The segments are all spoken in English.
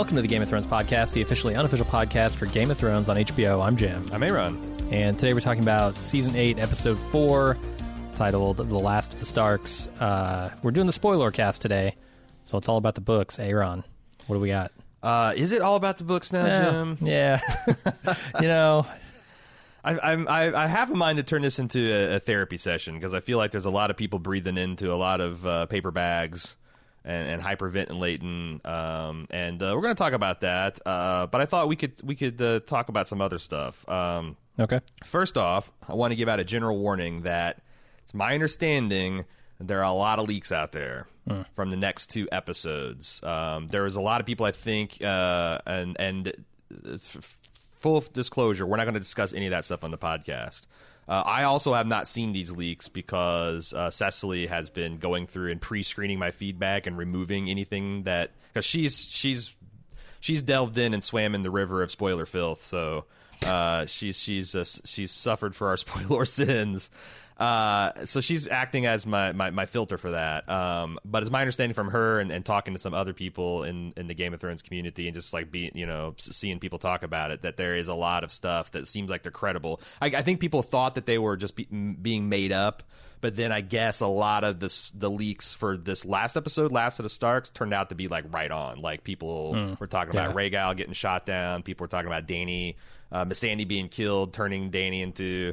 Welcome to the Game of Thrones podcast, the officially unofficial podcast for Game of Thrones on HBO. I'm Jim. I'm Aaron. And today we're talking about season 8, episode 4, titled The Last of the Starks. Uh, we're doing the spoiler cast today, so it's all about the books. Aaron, what do we got? Uh, is it all about the books now, yeah, Jim? Yeah. you know, I, I, I have a mind to turn this into a, a therapy session because I feel like there's a lot of people breathing into a lot of uh, paper bags and, Hypervent and hyperventilating, um, and uh, we're going to talk about that. Uh, but I thought we could we could uh, talk about some other stuff. Um, okay. First off, I want to give out a general warning that it's my understanding there are a lot of leaks out there from the next two episodes. Um, there is a lot of people, I think, uh, and and uh, f- full disclosure, we're not going to discuss any of that stuff on the podcast. Uh, I also have not seen these leaks because uh, Cecily has been going through and pre-screening my feedback and removing anything that because she's she's she's delved in and swam in the river of spoiler filth. So uh, she's she's uh, she's suffered for our spoiler sins. Uh, so she's acting as my, my, my filter for that. Um, but it's my understanding from her and, and talking to some other people in, in the Game of Thrones community and just like being, you know, seeing people talk about it, that there is a lot of stuff that seems like they're credible. I, I think people thought that they were just be, m- being made up. But then I guess a lot of this, the leaks for this last episode, Last of the Starks, turned out to be like right on. Like people were talking about Yeah. Rhaegal getting shot down. People were talking about Dany, uh, Missandei being killed, turning Dany into,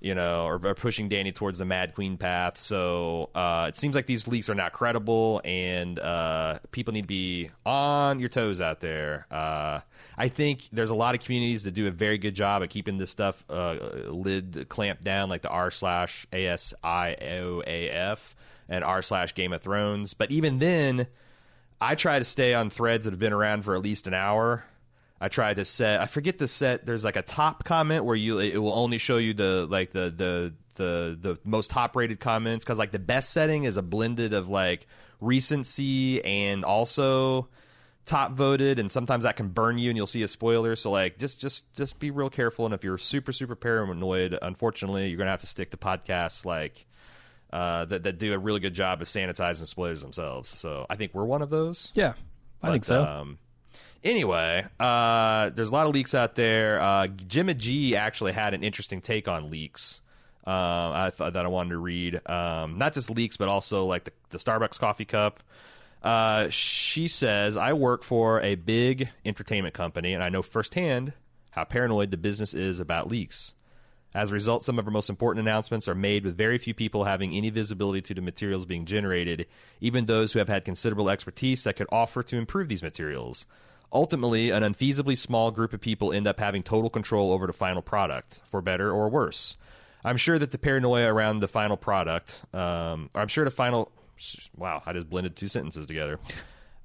you know, or, or pushing Dany towards the Mad Queen path. So uh, it seems like these leaks are not credible, and uh, people need to be on your toes out there. Uh, I think there's a lot of communities that do a very good job at keeping this stuff uh, lid clamped down, like the r slash a s i o a f and r slash Game of Thrones. But even then, I try to stay on threads that have been around for at least an hour. I tried to set. I forget the set. There's like a top comment where you it will only show you the like the the the the most top rated comments because like the best setting is a blended of like recency and also top voted and sometimes that can burn you and you'll see a spoiler so like just just just be real careful and if you're super super paranoid unfortunately you're gonna have to stick to podcasts like uh, that, that do a really good job of sanitizing spoilers themselves so i think we're one of those Yeah, I think so. Um, anyway, uh, there's a lot of leaks out there. Uh, Jim and G actually had an interesting take on leaks. Um, I that I wanted to read, um, not just leaks, but also like the, the Starbucks coffee cup. Uh, she says, "I work for a big entertainment company, and I know firsthand how paranoid the business is about leaks. As a result, some of our most important announcements are made with very few people having any visibility to the materials being generated, even those who have had considerable expertise that could offer to improve these materials. Ultimately, an unfeasibly small group of people end up having total control over the final product, for better or worse. I'm sure that the paranoia around the final product, um, I'm sure the final. Wow, I just blended two sentences together.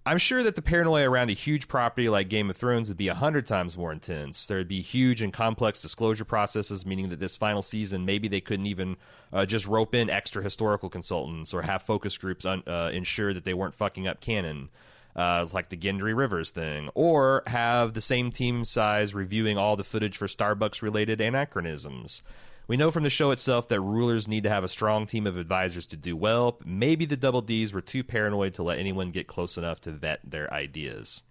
I'm sure that the paranoia around a huge property like Game of Thrones would be a hundred times more intense. There would be huge and complex disclosure processes, meaning that this final season, maybe they couldn't even uh, just rope in extra historical consultants or have focus groups un- uh, ensure that they weren't fucking up canon, uh, like the Gendry Rivers thing, or have the same team size reviewing all the footage for Starbucks related anachronisms. We know from the show itself that rulers need to have a strong team of advisors to do well. Maybe the Double Ds were too paranoid to let anyone get close enough to vet their ideas.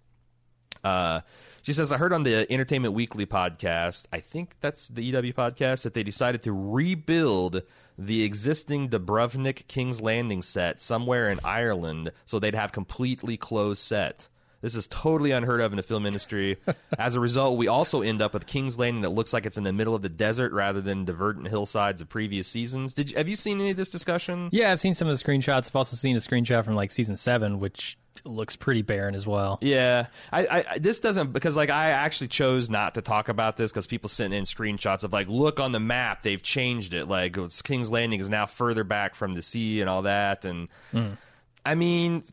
Uh, she says, I heard on the Entertainment Weekly podcast, I think that's the EW podcast, that they decided to rebuild the existing Dubrovnik King's Landing set somewhere in Ireland so they'd have completely closed set. This is totally unheard of in the film industry. As a result, we also end up with King's Landing that looks like it's in the middle of the desert rather than the verdant hillsides of previous seasons. Did you, have you seen any of this discussion? yeah, I've seen some of the screenshots. I've also seen a screenshot from like season seven, which looks pretty barren as well. Yeah, I, I this doesn't because like I actually chose not to talk about this because people sent in screenshots of like look on the map they've changed it like King's Landing is now further back from the sea and all that and hmm. I mean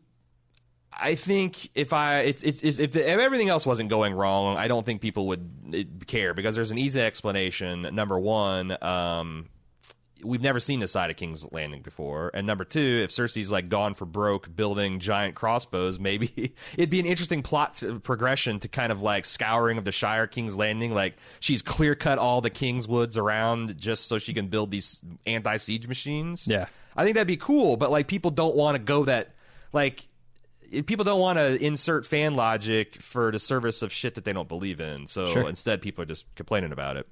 I think if I it's, it's, it's if, if everything else wasn't going wrong I don't think people would eh, care because there's an easy explanation number one um we've never seen this side of King's Landing before. And number two, if Cersei's like gone for broke building giant crossbows, maybe it'd be an interesting plot progression to kind of like scouring of the Shire King's Landing. Like she's clear cut all the King's Woods around just so she can build these anti siege machines. Yeah. I think that'd be cool, but like people don't want to go that like people don't want to insert fan logic for the service of shit that they don't believe in. So Sure. instead, people are just complaining about it.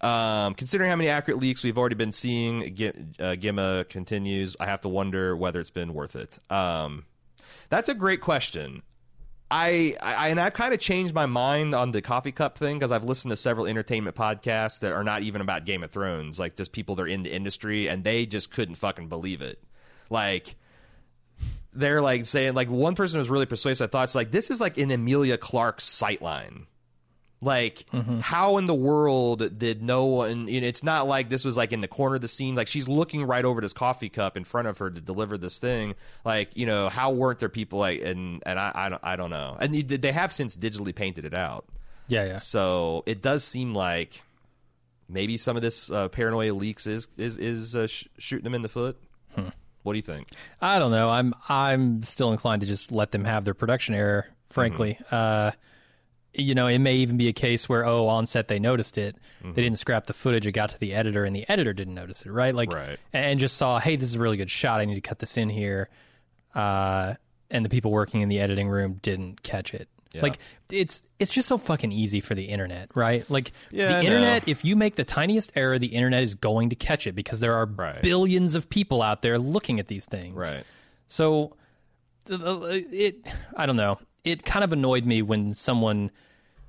Um, considering how many accurate leaks we've already been seeing, Gi- uh, Gimma continues. I have to wonder whether it's been worth it. Um, that's a great question. I, I and I've kind of changed my mind on the coffee cup thing because I've listened to several entertainment podcasts that are not even about Game of Thrones, like just people that are in the industry, and they just couldn't fucking believe it. Like they're like saying, like one person was really persuasive. I thought it's like this is like an Emilia Clarke sightline. Like, how in the world did no one? You know, it's not like this was like in the corner of the scene. Like, she's looking right over this coffee cup in front of her to deliver this thing. Like, you know, how weren't there people like? And and I I don't I don't know. And they they have since digitally painted it out. Yeah, yeah. So it does seem like maybe some of this uh, paranoia leaks is is is uh, sh- shooting them in the foot. What do you think? I don't know. I'm I'm still inclined to just let them have their production error. Frankly, Mm-hmm. uh, you know, it may even be a case where oh, on set they noticed it, Mm-hmm. they didn't scrap the footage, it got to the editor, and the editor didn't notice it, right? Like, Right. and just saw, hey, this is a really good shot. I need to cut this in here, uh, and the people working in the editing room didn't catch it. Like it's it's just so fucking easy for the internet, right? Like Yeah, the I know. internet, if you make the tiniest error, the internet is going to catch it because there are Right. billions of people out there looking at these things. Right. So it I don't know. It kind of annoyed me when someone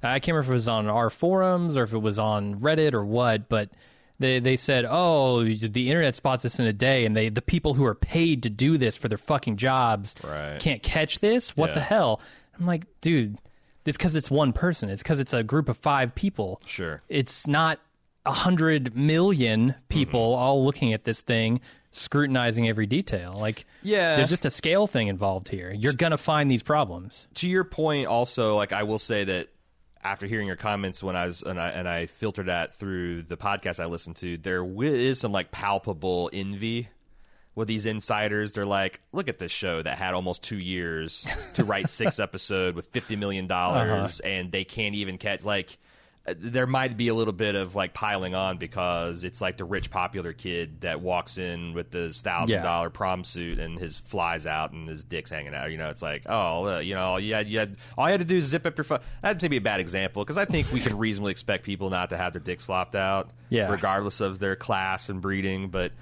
I can't remember if it was on our forums or if it was on Reddit or what, but they they said, "Oh, the internet spots this in a day, and they the people who are paid to do this for their fucking jobs Right. can't catch this. What the hell?" I'm like, dude, it's because it's one person. It's because it's a group of five people. Sure. It's not a hundred million people Mm-hmm. all looking at this thing, scrutinizing every detail. Like, Yeah. there's just a scale thing involved here. You're gonna find these problems. to your point also like i will say that after hearing your comments when i was and i, and I filtered that through the podcast i listened to there is some like palpable envy with these insiders they're like look at this show that had almost two years to write six episode with 50 million dollars and they can't even catch like uh, there might be a little bit of like piling on because it's like the rich popular kid that walks in with this thousand dollar prom suit and his flies out and his dick's hanging out. You know, it's like, oh, uh, you know, you had, you had, all you had to do is zip up your phone. That'd maybe a bad example because I think we can reasonably expect people not to have their dicks flopped out, Yeah. regardless of their class and breeding. But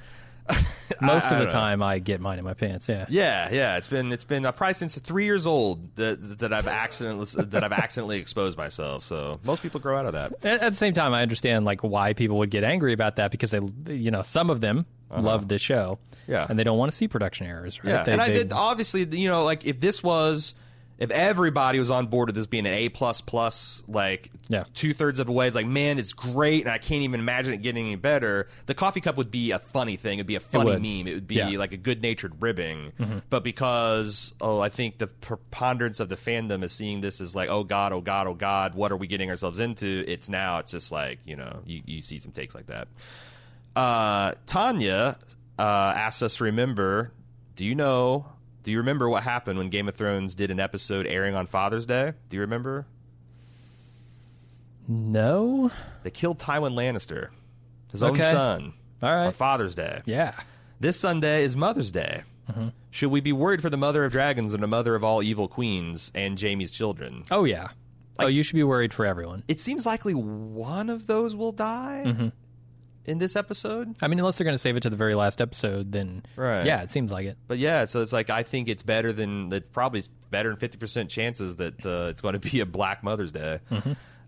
Most I of the don't know. time, I get mine in my pants. Yeah. yeah, yeah, it's been it's been uh, probably since three years old that, that I've accidentally that I've accidentally exposed myself. So most people grow out of that. At, at the same time, I understand like why people would get angry about that because they, you know, some of them love this show, Uh-huh. Yeah. and they don't want to see production errors, right? Yeah, They- and I they- did obviously. You know, like if this was, if everybody was on board with this being an A plus plus, like Yeah. two thirds of the way, it's like man, it's great, and I can't even imagine it getting any better. The coffee cup would be a funny thing. It'd be a funny would. meme. It would be Yeah. Mm-hmm. like a good natured ribbing. But because oh, I think the preponderance of the fandom is seeing this as like oh god, oh god, oh god, what are we getting ourselves into? It's now. It's just like you know, you you see some takes like that. Uh, Tanya uh, asked us to remember. Do you know? Do you remember what happened when Game of Thrones did an episode airing on Father's Day? Do you remember? no. They killed Tywin Lannister, his own son, All right. on. Father's Day. Yeah. This Sunday is Mother's Day. Mm-hmm. Should we be worried for the mother of dragons and the mother of all evil queens and Jaime's children? Oh yeah. oh, you should be worried for everyone. It seems likely one of those will die Mm-hmm. In this episode. I mean, unless they're going to save it to the very last episode, then Right. yeah, it seems like it. But yeah, so it's like I think it's better than it's probably better than fifty percent chances that uh, it's going to be a Black Mother's Day.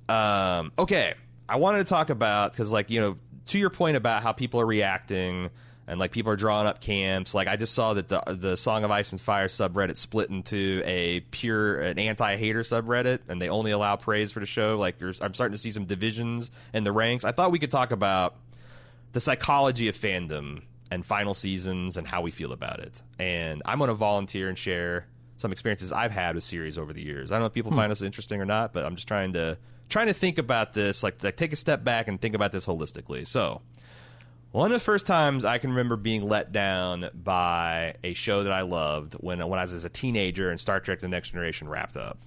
Um, okay, I wanted to talk about because like you know to your point about how people are reacting and like people are drawing up camps. Like I just saw that the the Song of Ice and Fire subreddit split into a pure an anti hater subreddit, and they only allow praise for the show. Like there's, I'm starting to see some divisions in the ranks. I thought we could talk about the psychology of fandom and final seasons and how we feel about it. And I'm going to volunteer and share some experiences I've had with series over the years. I don't know if people hmm. find us interesting or not, but I'm just trying to trying to think about this, like, like take a step back and think about this holistically. So, one of the first times I can remember being let down by a show that I loved when when I was as a teenager and Star Trek: The Next Generation wrapped up.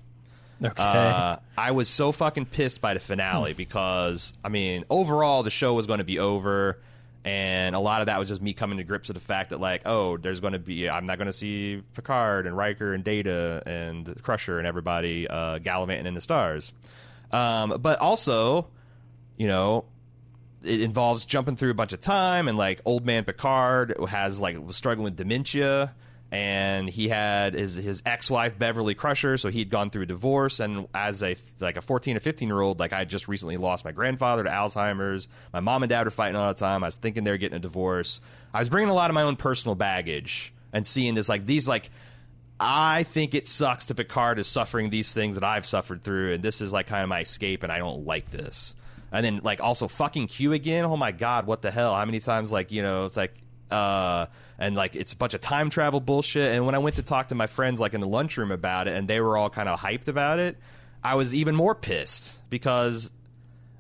Okay. Uh, I was so fucking pissed by the finale because I mean, overall the show was going to be over, And a lot of that was just me coming to grips with the fact that, like, oh, there's going to be, I'm not going to see Picard and Riker and Data and Crusher and everybody uh, gallivanting in the stars. Um, but also, you know, it involves jumping through a bunch of time and like old man Picard has like was struggling with dementia and he had his his ex-wife Beverly Crusher so he'd gone through a divorce. And as a like a 14 or 15 year old like I just recently lost my grandfather to Alzheimer's. My mom and dad were fighting all the time. I was thinking they were getting a divorce. I was bringing a lot of my own personal baggage and seeing this like these like I think it sucks to Picard is suffering these things that I've suffered through and this is like kind of my escape and I don't like this. And then like also fucking Q again. Oh my god, what the hell? How many times like you know it's like uh and like it's a bunch of time travel bullshit. And when I went to talk to my friends like in the lunchroom about it, and they were all kind of hyped about it, I was even more pissed because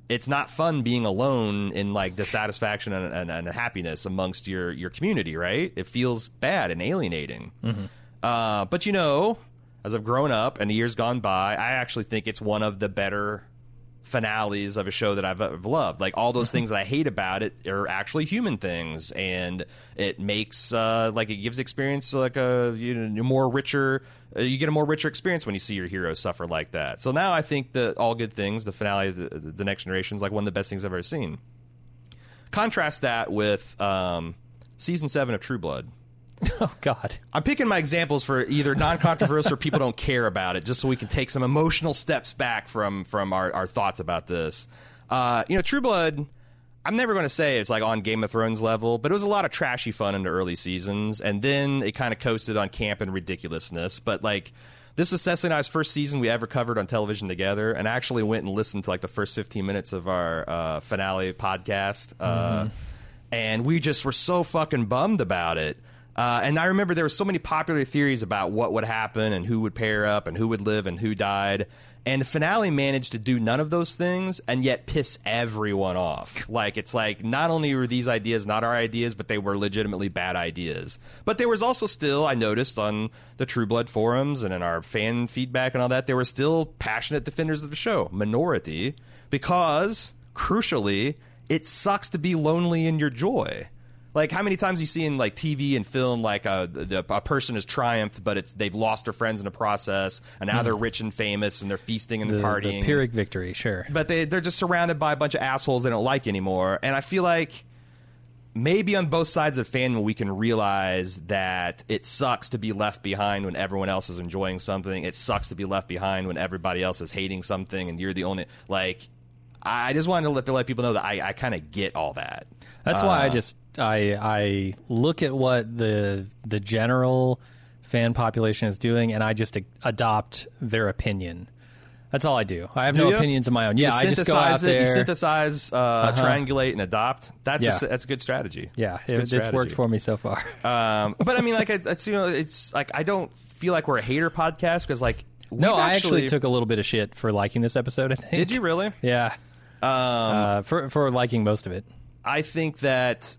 it's not fun being alone in like dissatisfaction and, and, and happiness amongst your your community, right? It feels bad and alienating. Mm-hmm. Uh, but you know, as I've grown up and the years gone by, I actually think it's one of the better finales of a show that I've, I've loved. Like all those things that I hate about it are actually human things, and it makes uh, like it gives experience like a you know more richer. Uh, you get a more richer experience when you see your heroes suffer like that. So now I think that all good things, the finale of the, the next generation is like one of the best things I've ever seen. Contrast that with um, season seven of True Blood. Oh God! I'm picking my examples for either non-controversial or people don't care about it, just so we can take some emotional steps back from from our, our thoughts about this. Uh, you know, True Blood. I'm never going to say it's like on Game of Thrones level, but it was a lot of trashy fun in the early seasons, and then it kind of coasted on camp and ridiculousness. But like, this was Cecily and I's first season we ever covered on television together, and I actually went and listened to like the first 15 minutes of our uh, finale podcast, uh, mm-hmm. and we just were so fucking bummed about it. Uh, and I remember there were so many popular theories about what would happen and who would pair up and who would live and who died. And the finale managed to do none of those things and yet piss everyone off. Like, it's like not only were these ideas not our ideas, but they were legitimately bad ideas. But there was also still, I noticed on the True Blood forums and in our fan feedback and all that, there were still passionate defenders of the show, minority, because, crucially, it sucks to be lonely in your joy. Like how many times you see in like TV and film, like a, uh, the, a person has triumphed, but it's they've lost their friends in the process, and now mm. they're rich and famous, and they're feasting and the, partying. The Pyrrhic victory, sure. But they they're just surrounded by a bunch of assholes they don't like anymore, and I feel like maybe on both sides of fandom we can realize that it sucks to be left behind when everyone else is enjoying something. It sucks to be left behind when everybody else is hating something, and you're the only like. I just wanted to let, to let people know that I, I kind of get all that. That's uh, why I uh, just I I look at what the the general fan population is doing, and I just a- adopt their opinion. That's all I do. I have do no you? opinions of my own. Yeah, I just go out it, there. You synthesize, uh, uh-huh. triangulate, and adopt. That's yeah. a, that's a good strategy. Yeah, it, it's worked for me so far. Um, but I mean, like, it's you know, it's like I don't feel like we're a hater podcast because like no, I actually took a little bit of shit for liking this episode. I think. Did you really? Yeah. Um, uh, for for liking most of it. I think that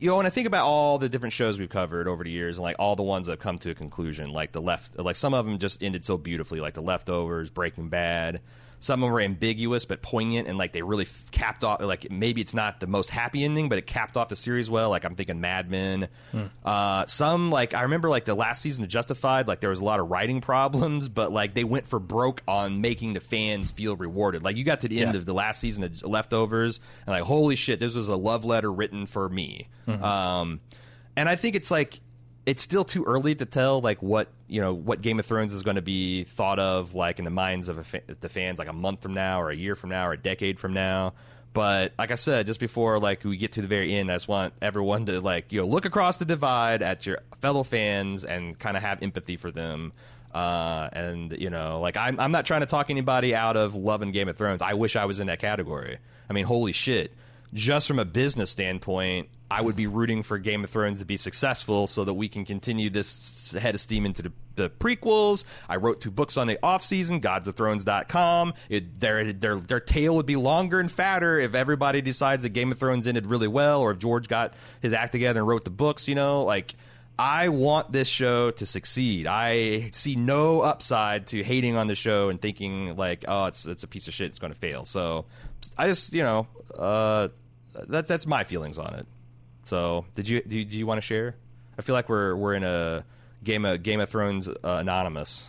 you know, when I think about all the different shows we've covered over the years, and like all the ones that have come to a conclusion, like the left, like some of them just ended so beautifully, like the leftovers, Breaking Bad, some of them were ambiguous but poignant, and like they really capped off. Like maybe it's not the most happy ending, but it capped off the series well. Like I'm thinking Mad Men. Hmm. Uh, some like I remember like the last season of Justified. Like there was a lot of writing problems, but like they went for broke on making the fans feel rewarded. Like you got to the end yeah. of the last season of Leftovers, and like holy shit, this was a love letter written for me. Mm-hmm. Um, and I think it's like it's still too early to tell like what you know what Game of Thrones is going to be thought of like in the minds of fa- the fans like a month from now or a year from now or a decade from now. But like I said, just before like we get to the very end, I just want everyone to like you know look across the divide at your fellow fans and kind of have empathy for them. Uh, and you know, like I'm I'm not trying to talk anybody out of loving Game of Thrones. I wish I was in that category. I mean, holy shit! Just from a business standpoint, I would be rooting for Game of Thrones to be successful so that we can continue this head of steam into the, the prequels. I wrote two books on the off season, godsofthrones.com. It, their, their, their tail would be longer and fatter if everybody decides that Game of Thrones ended really well or if George got his act together and wrote the books, you know, like I want this show to succeed. I see no upside to hating on the show and thinking like, oh, it's it's a piece of shit. It's going to fail. So I just, you know, uh, that's that's my feelings on it. So, did you do, you- do you want to share? I feel like we're we're in a Game of Game of Thrones uh, anonymous,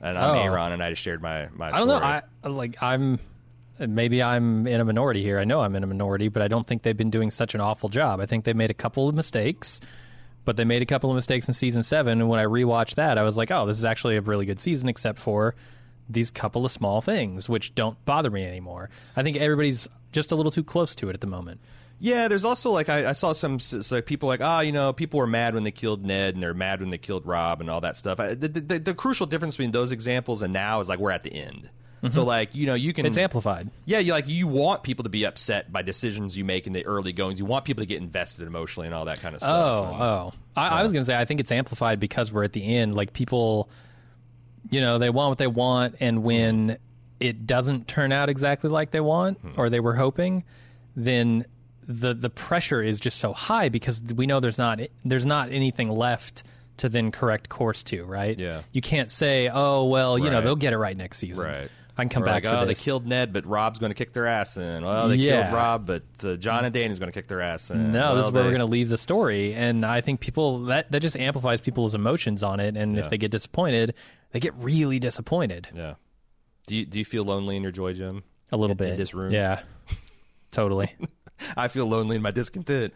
and I'm Oh. Aaron, and I just shared my my. I don't know. I like I'm maybe I'm in a minority here. I know I'm in a minority, but I don't think they've been doing such an awful job. I think they made a couple of mistakes, but they made a couple of mistakes in season seven. And when I rewatched that, I was like, oh, this is actually a really good season, except for these couple of small things which don't bother me anymore. I think everybody's just a little too close to it at the moment. Yeah, there's also like I, I saw some like people like ah you know people were mad when they killed Ned and they're mad when they killed Robb and all that stuff. I, the, the, the crucial difference between those examples and now is like we're at the end. So like you know you can It's amplified. yeah you like you want people to be upset by decisions you make in the early goings. You want people to get invested emotionally and all that kind of stuff. Oh, And- oh. I, I was going to say, I think it's amplified because we're at the end. Like, people, you know, they want what they want, and when it doesn't turn out exactly like they want Hmm. or they were hoping, then the the pressure is just so high because we know there's not there's not anything left to then correct course to, right? Yeah. You can't say, oh, well, you know, Right. they'll get it right next season. Right. I can come back like, for oh, this. they killed Ned, but Robb's going to kick their ass in. Well, they Yeah. killed Robb, but uh, Jon and Dany's going to kick their ass in. No, well, this is where they- we're going to leave the story, and I think people that that just amplifies people's emotions on it, and Yeah. if they get disappointed, they get really disappointed Yeah. Do you do you feel lonely in your joy, Jim? a little In- bit. in this room? yeah, totally. I feel lonely in my discontent.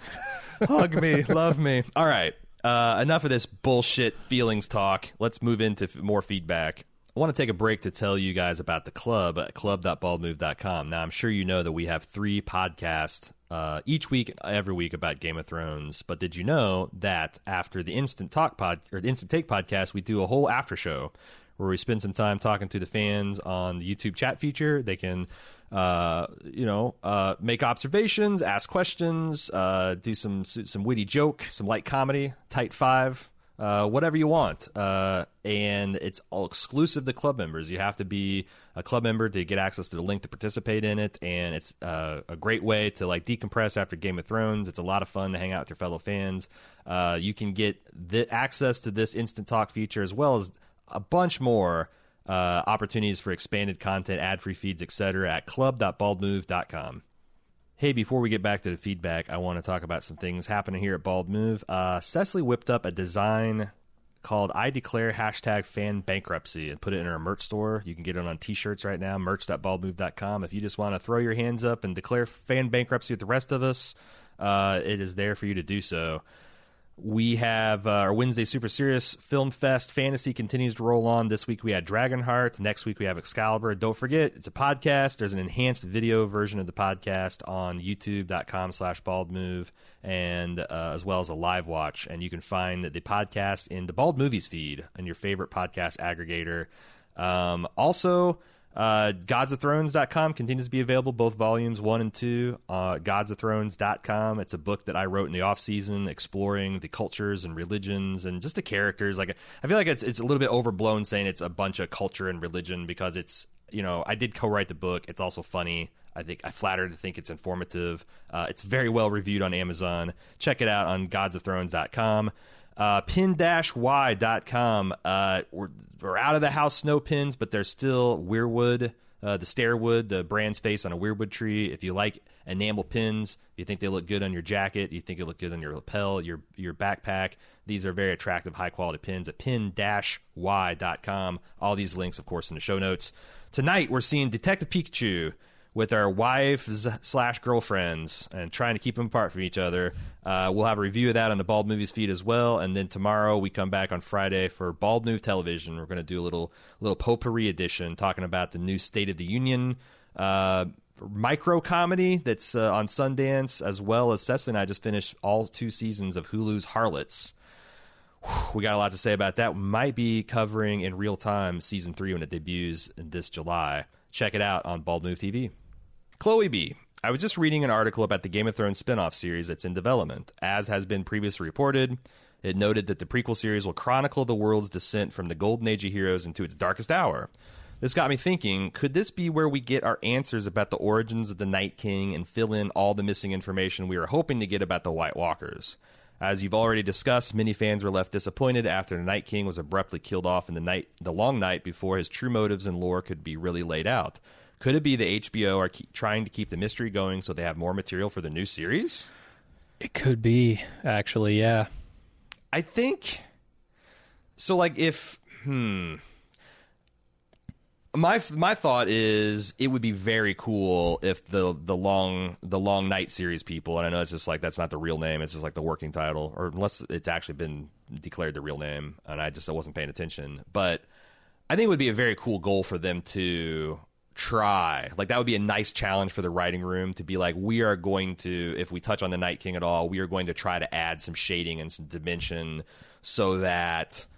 Hug me, love me. All right. Uh, enough of this bullshit feelings talk. Let's move into f- more feedback. I want to take a break to tell you guys about the club at club.baldmove.com. Now, I'm sure you know that we have three podcasts uh, each week, every week about Game of Thrones. But did you know that after the Instant Talk pod or the Instant Take podcast, we do a whole after show where we spend some time talking to the fans on the YouTube chat feature. They can, uh, you know, uh, make observations, ask questions, uh, do some some witty joke, some light comedy, tight five, uh, whatever you want. Uh, and it's all exclusive to club members. You have to be a club member to get access to the link to participate in it. And it's uh, a great way to like decompress after Game of Thrones. It's a lot of fun to hang out with your fellow fans. Uh, you can get the access to this instant talk feature as well as a bunch more uh, opportunities for expanded content, ad free feeds, etc. at club.baldmove.com. Hey, before we get back to the feedback, I want to talk about some things happening here at Bald Move. Uh, Cecily whipped up a design called I Declare hashtag fan bankruptcy and put it in our merch store. You can get it on t shirts right now, merch.baldmove.com. If you just want to throw your hands up and declare fan bankruptcy with the rest of us, uh, it is there for you to do so. We have uh, our Wednesday Super Serious Film Fest. Fantasy continues to roll on. This week we had Dragonheart. Next week we have Excalibur. Don't forget, it's a podcast. There's an enhanced video version of the podcast on youtube.com slash baldmove and uh, as well as a live watch. And you can find the podcast in the Bald Movies feed on your favorite podcast aggregator. Um, also, uh, godsofthrones.com continues to be available, both volumes one and two. Uh, godsofthrones.com. It's a book that I wrote in the off season, exploring the cultures and religions and just the characters. Like I feel like it's it's a little bit overblown saying it's a bunch of culture and religion because it's you know I did co-write the book. It's also funny. I think I flatter to think it's informative. Uh, it's very well reviewed on Amazon. Check it out on godsofthrones.com. Uh, pin-y.com. Uh, we're, we're out of the house snow pins, but there's still Weirwood, uh, the Stairwood, the Bran's face on a Weirwood tree. If you like enamel pins, if you think they look good on your jacket, you think they look good on your lapel, your your backpack, these are very attractive, high quality pins at pin-y.com. All these links, of course, in the show notes. Tonight, we're seeing Detective Pikachu with our wives slash girlfriends and trying to keep them apart from each other. Uh, we'll have a review of that on the Bald Movies feed as well. And then tomorrow we come back on Friday for Bald Move Television. We're going to do a little little potpourri edition talking about the new State of the Union uh, micro comedy that's uh, on Sundance, as well as Cecily and I just finished all two seasons of Hulu's Harlots. We got a lot to say about that. We might be covering in real time season three when it debuts this July. Check it out on Bald Move TV. Chloe B. I was just reading an article about the Game of Thrones spin off series that's in development. As has been previously reported, it noted that the prequel series will chronicle the world's descent from the golden age of heroes into its darkest hour. This got me thinking could this be where we get our answers about the origins of the Night King and fill in all the missing information we were hoping to get about the White Walkers? As you've already discussed, many fans were left disappointed after the Night King was abruptly killed off in the night, the long night before his true motives and lore could be really laid out. Could it be the HBO are keep, trying to keep the mystery going so they have more material for the new series? It could be actually, yeah. I think so. Like if hmm, my my thought is it would be very cool if the the long the long night series people and I know it's just like that's not the real name. It's just like the working title, or unless it's actually been declared the real name, and I just I wasn't paying attention. But I think it would be a very cool goal for them to try. Like that would be a nice challenge for the writing room to be like, we are going to, if we touch on the Night King at all, we are going to try to add some shading and some dimension so that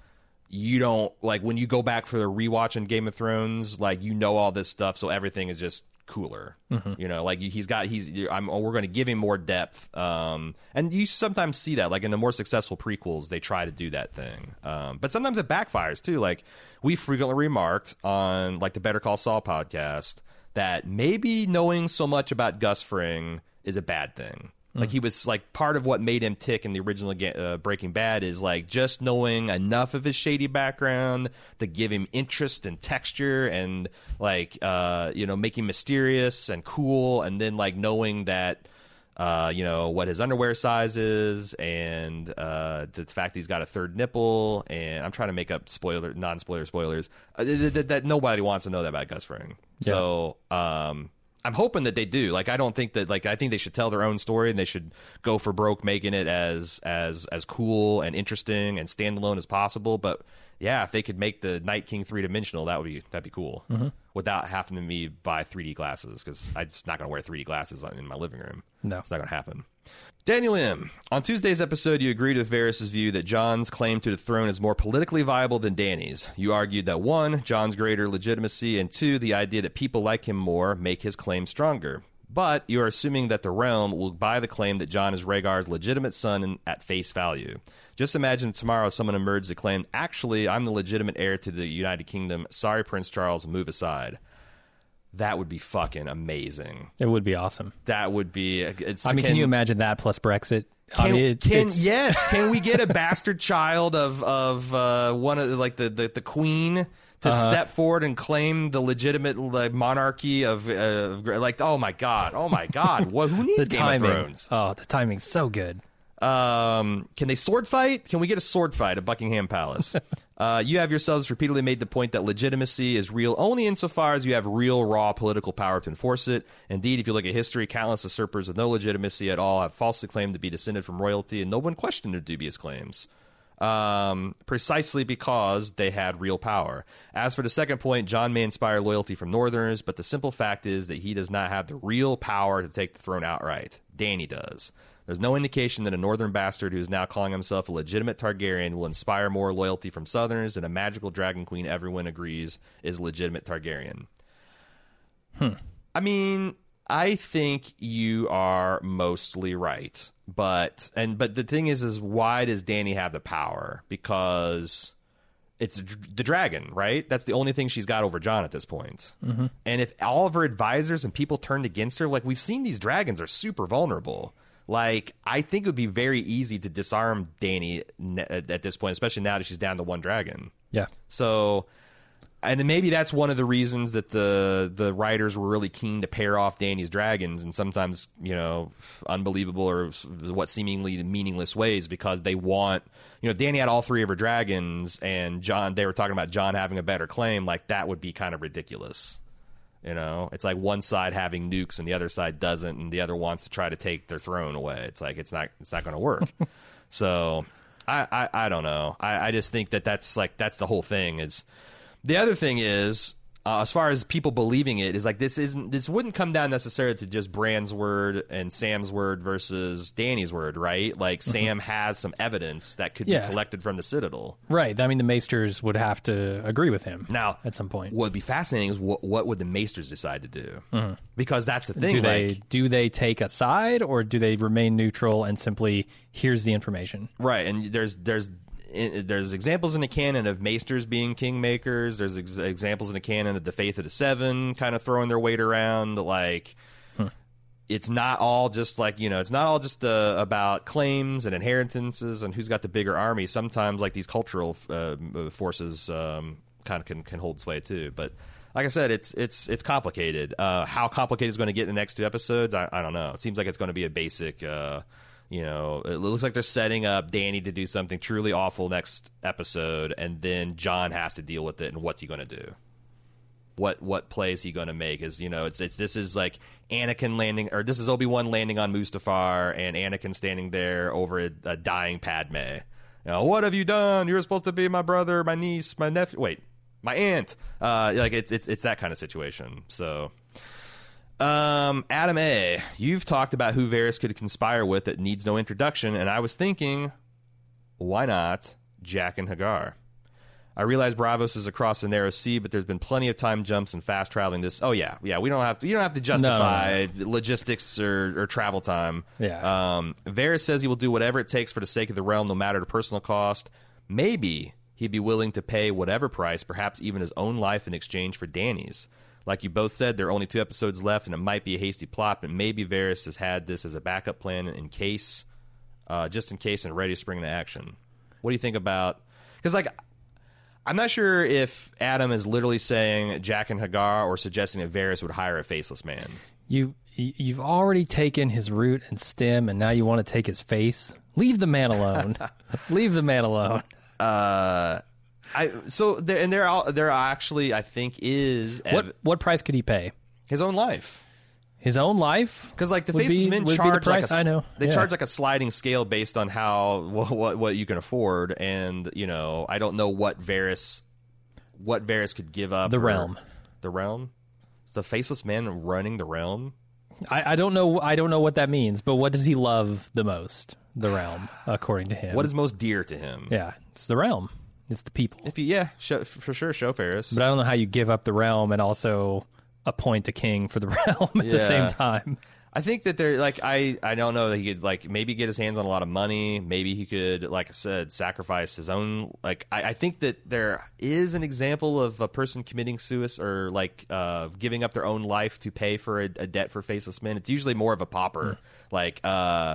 you don't like when you go back for the rewatch in Game of Thrones, like you know all this stuff, so everything is just cooler. You know, like he's got he's I'm we're going to give him more depth. Um, and you sometimes see that like in the more successful prequels, they try to do that thing. Um, but sometimes it backfires too. Like we frequently remarked on like the Better Call Saul podcast that maybe knowing so much about Gus Fring is a bad thing. Like he was like part of what made him tick in the original uh, Breaking Bad is like just knowing enough of his shady background to give him interest and texture and like uh, you know make him mysterious and cool, and then like knowing that uh, you know what his underwear size is and uh, the fact that he's got a third nipple. And I'm trying to make up spoiler, non-spoiler spoilers uh, that, that, that nobody wants to know that about Gus Fring. Yeah. So. Um, I'm hoping that they do. Like, I don't think that. Like, I think they should tell their own story and they should go for broke, making it as as as cool and interesting and standalone as possible. But yeah, if they could make the Night King three dimensional, that would be that'd be cool. Mm-hmm. Without having to me buy 3D glasses because I'm just not going to wear 3D glasses in my living room. No. it's not going to happen. Daniel M. On Tuesday's episode, you agreed with Varys' view that Jon's claim to the throne is more politically viable than Dany's. You argued that one, Jon's greater legitimacy, and two, the idea that people like him more make his claim stronger. But you are assuming that the realm will buy the claim that Jon is Rhaegar's legitimate son at face value. Just imagine tomorrow someone emerged to claim, actually, I'm the legitimate heir to the United Kingdom. Sorry, Prince Charles, move aside. That would be fucking amazing. It would be awesome. That would be. It's, I mean, can, you imagine that plus Brexit? Can, I mean, it, can yes? Can we get a bastard child of of uh, one of the, like the, the the queen to Uh-huh. step forward and claim the legitimate like, monarchy of uh, like? Oh my god! Oh my god! what? Who needs the Game timing? of Thrones? Oh, the timing's so good. Um, can they sword fight? Can we get a sword fight at Buckingham Palace? uh, you have yourselves repeatedly made the point that legitimacy is real only insofar as you have real, raw political power to enforce it. Indeed, if you look at history, countless usurpers with no legitimacy at all have falsely claimed to be descended from royalty, and no one questioned their dubious claims. Um, precisely because they had real power. As for the second point, Jon may inspire loyalty from Northerners, but the simple fact is that he does not have the real power to take the throne outright. Dany does. There's no indication that a northern bastard who is now calling himself a legitimate Targaryen will inspire more loyalty from Southerners than a magical dragon queen everyone agrees is a legitimate Targaryen. Hmm. I mean, I think you are mostly right, but and but the thing is, is why does Dany have the power? Because it's the dragon, right? That's the only thing she's got over Jon at this point. Mm-hmm. And if all of her advisors and people turned against her, like we've seen, these dragons are super vulnerable. Like I think it would be very easy to disarm Dany at uh, at this point, especially now that she's down to one dragon. Yeah. So, and maybe that's one of the reasons that the the writers were really keen to pair off Dany's dragons in sometimes you know unbelievable or what seemingly meaningless ways because they want you know Dany had all three of her dragons and Jon they were talking about Jon having a better claim like that would be kind of ridiculous. You know, it's like one side having nukes and the other side doesn't, and the other wants to try to take their throne away. It's like it's not it's not going to work. so I, I I don't know. I I just think that that's like that's the whole thing. Is the other thing is uh, as far as people believing it is like this isn't this wouldn't come down necessarily to just Bran's word and Sam's word versus Danny's word, right? Like Sam has some evidence that could Yeah. be collected from the Citadel. Right. I mean, the Maesters would have to agree with him Now, at some point. what would be fascinating is what, what would the Maesters decide to do? Because that's the thing. do they like, do they take a side or do they remain neutral and simply here's the information? right, and there's there's there's examples in the canon of maesters being kingmakers. There's ex- examples in the canon of the Faith of the Seven kind of throwing their weight around. Like, it's not all just like you know, it's not all just uh, about claims and inheritances and who's got the bigger army. Sometimes like these cultural uh, forces um, kind of can can hold sway too, but. Like I said, it's it's it's complicated. Uh, how complicated is going to get in the next two episodes, I, I don't know. It seems like it's going to be a basic, uh, you know, it looks like they're setting up Dany to do something truly awful next episode, and then Jon has to deal with it. And what's he going to do? What what play is he going to make? Is you know, it's it's this is like Anakin landing, or this is Obi Wan landing on Mustafar, and Anakin standing there over a, a dying Padme. You know, what have you done? You're supposed to be my brother, my niece, my nephew. Wait, my aunt. Uh, like it's it's it's that kind of situation. So. Um, Adam A, you've talked about who Varys could conspire with that needs no introduction, and I was thinking, why not Jaqen H'ghar? I realize Braavos is across the narrow sea, but there's been plenty of time jumps and fast traveling. This, oh yeah, yeah, we don't have to. You don't have to justify no, no. logistics or, or, travel time. Yeah. Um, Varys says he will do whatever it takes for the sake of the realm, no matter the personal cost. Maybe he'd be willing to pay whatever price, perhaps even his own life in exchange for Dany's. Like you both said, there are only two episodes left, and it might be a hasty plot, but maybe Varys has had this as a backup plan in case, uh, just in case, and ready to spring into action. What do you think about? Because like, I'm not sure if Adam is literally saying Jaqen H'ghar or suggesting that Varys would hire a faceless man. You you've already taken his root and stem, and now you want to take his face. Leave the man alone. Leave the man alone. Uh, I so there and there are there actually I think is what ev- what price could he pay? His own life. His own life, because like the faceless men charge the like a, I know they yeah. charge like a sliding scale based on how what, what, what you can afford, and you know I don't know what Varys what Varys could give up the or, realm, the realm, is the faceless man running the realm. I, I don't know I don't know what that means, but what does he love the most? The realm, according to him. What is most dear to him? Yeah, it's the realm. It's the people. If you, yeah, show, for sure, show Varys. But I don't know how you give up the realm and also appoint a king for the realm at Yeah. the same time. I think that they're like I I don't know that he could like maybe get his hands on a lot of money. Maybe he could, like I said, sacrifice his own. Like I, I think that there is an example of a person committing suicide or like uh, giving up their own life to pay for a, a debt for faceless men. It's usually more of a pauper, like uh,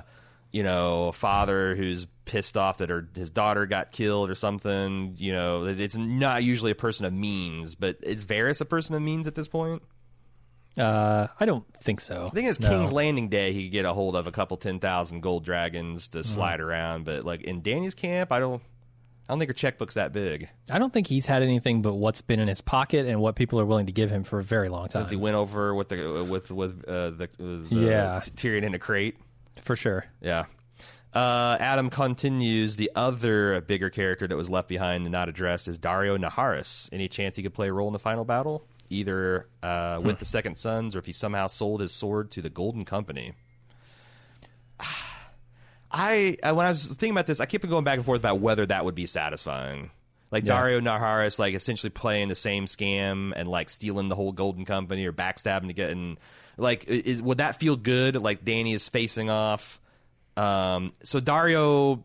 you know, a father who's pissed off that her his daughter got killed or something. You know, it's not usually a person of means, but is Varys a person of means at this point? Uh, I don't think so. I think it's No. King's Landing Day. He could get a hold of a couple ten thousand gold dragons to slide around, but like in Dany's camp, I don't. I don't think her checkbook's that big I don't think he's had anything but what's been in his pocket and what people are willing to give him for a very long time. since he went over with the with with uh, the, the Yeah. Tyrion in a crate. for sure. Yeah. Uh, Adam continues. The other bigger character that was left behind and not addressed is Daario Naharis. Any chance he could play a role in the final battle, either uh, with the Second Sons or if he somehow sold his sword to the Golden Company? I uh, when I was thinking about this, I kept going back and forth about whether that would be satisfying. Like Yeah. Daario Naharis, like essentially playing the same scam and like stealing the whole Golden Company or backstabbing to get and like is would that feel good? Like Dany is facing off. Um, so Daario,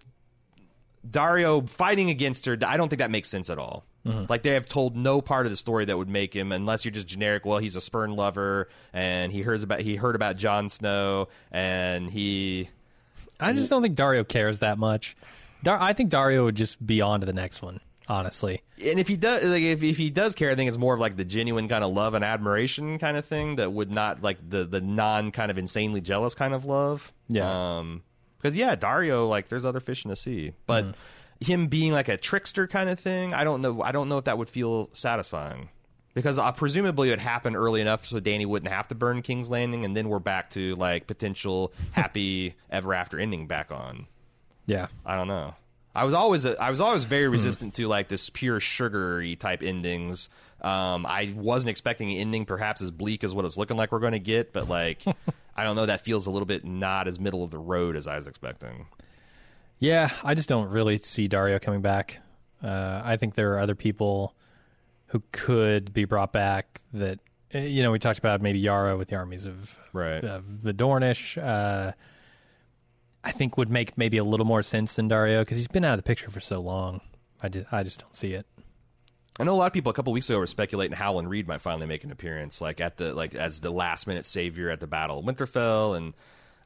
Daario fighting against her, I don't think that makes sense at all. Like they have told no part of the story that would make him, unless you're just generic. Well, he's a spurn lover, and he hears about he heard about Jon Snow, and he I just don't think Daario cares that much. Dar- I think Daario would just be on to the next one. Honestly, and if he does like if, if he does care, I think it's more of like the genuine kind of love and admiration kind of thing that would not like the the non kind of insanely jealous kind of love. Yeah. Um, because yeah, Daario like there's other fish in the sea, but him being like a trickster kind of thing, I don't know. I don't know if that would feel satisfying. Because uh, presumably it would happen early enough so Dany wouldn't have to burn King's Landing, and then we're back to like potential happy ever after ending back on. yeah. I don't know. I was always I was always very resistant to like this pure sugary type endings. Um, I wasn't expecting an ending perhaps as bleak as what it's looking like we're going to get, but like I don't know. That feels a little bit not as middle of the road as I was expecting. Yeah, I just don't really see Daario coming back. Uh, I think there are other people who could be brought back that eh, you know we talked about maybe Yara with the armies of Right. of the Dornish. Uh, I think would make maybe a little more sense than Daario because he's been out of the picture for so long. I just, I just don't see it. I know a lot of people a couple weeks ago were speculating Howland Reed might finally make an appearance, like at the like as the last minute savior at the Battle of Winterfell, and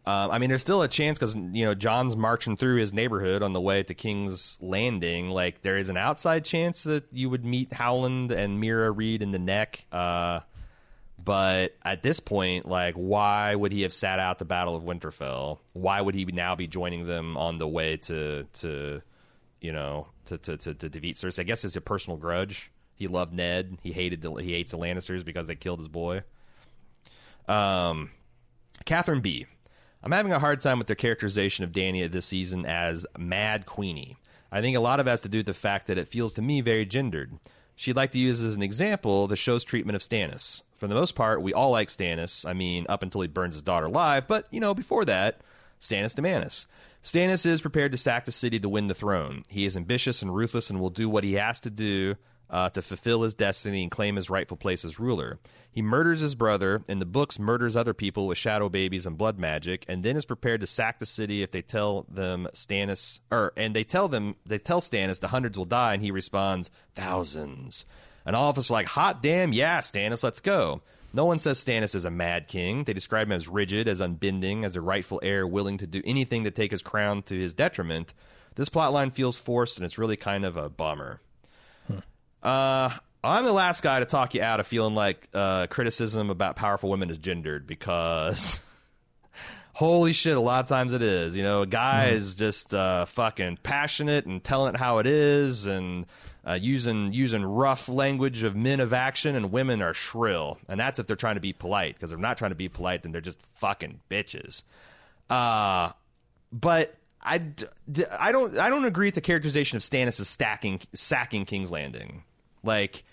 um, I mean there's still a chance because you know Jon's marching through his neighborhood on the way to King's Landing. Like there is an outside chance that you would meet Howland and Meera Reed in the neck. Uh, But at this point, like, why would he have sat out the Battle of Winterfell? Why would he now be joining them on the way to to you know to to to, to defeat Cersei? I guess it's a personal grudge. He loved Ned. He hated the, he hates the Lannisters because they killed his boy. Um, Catherine B. I'm having a hard time with their characterization of Dany this season as Mad Queenie. I think a lot of it has to do with the fact that it feels to me very gendered. She'd like to use as an example the show's treatment of Stannis. For the most part, we all like Stannis. I mean, up until he burns his daughter alive, but, you know, before that, Stannis the Mannis. Stannis is prepared to sack the city to win the throne. He is ambitious and ruthless and will do what he has to do uh, to fulfill his destiny and claim his rightful place as ruler. He murders his brother, in the books murders other people with shadow babies and blood magic, and then is prepared to sack the city if they tell them Stannis or and they tell them they tell Stannis the hundreds will die, and he responds, Thousands. And all of us are like, Hot damn, yeah, Stannis, let's go. No one says Stannis is a mad king. They describe him as rigid, as unbending, as a rightful heir willing to do anything to take his crown to his detriment. This plotline feels forced, and it's really kind of a bummer. Uh, I'm the last guy to talk you out of feeling like uh, criticism about powerful women is gendered because holy shit, a lot of times it is. You know, a guy Mm-hmm. is just uh, fucking passionate and telling it how it is and uh, using using rough language of men of action, and women are shrill. And that's if they're trying to be polite. Because they're not trying to be polite, then they're just fucking bitches. Uh, but I, I don't I don't agree with the characterization of Stannis as stacking sacking King's Landing. Like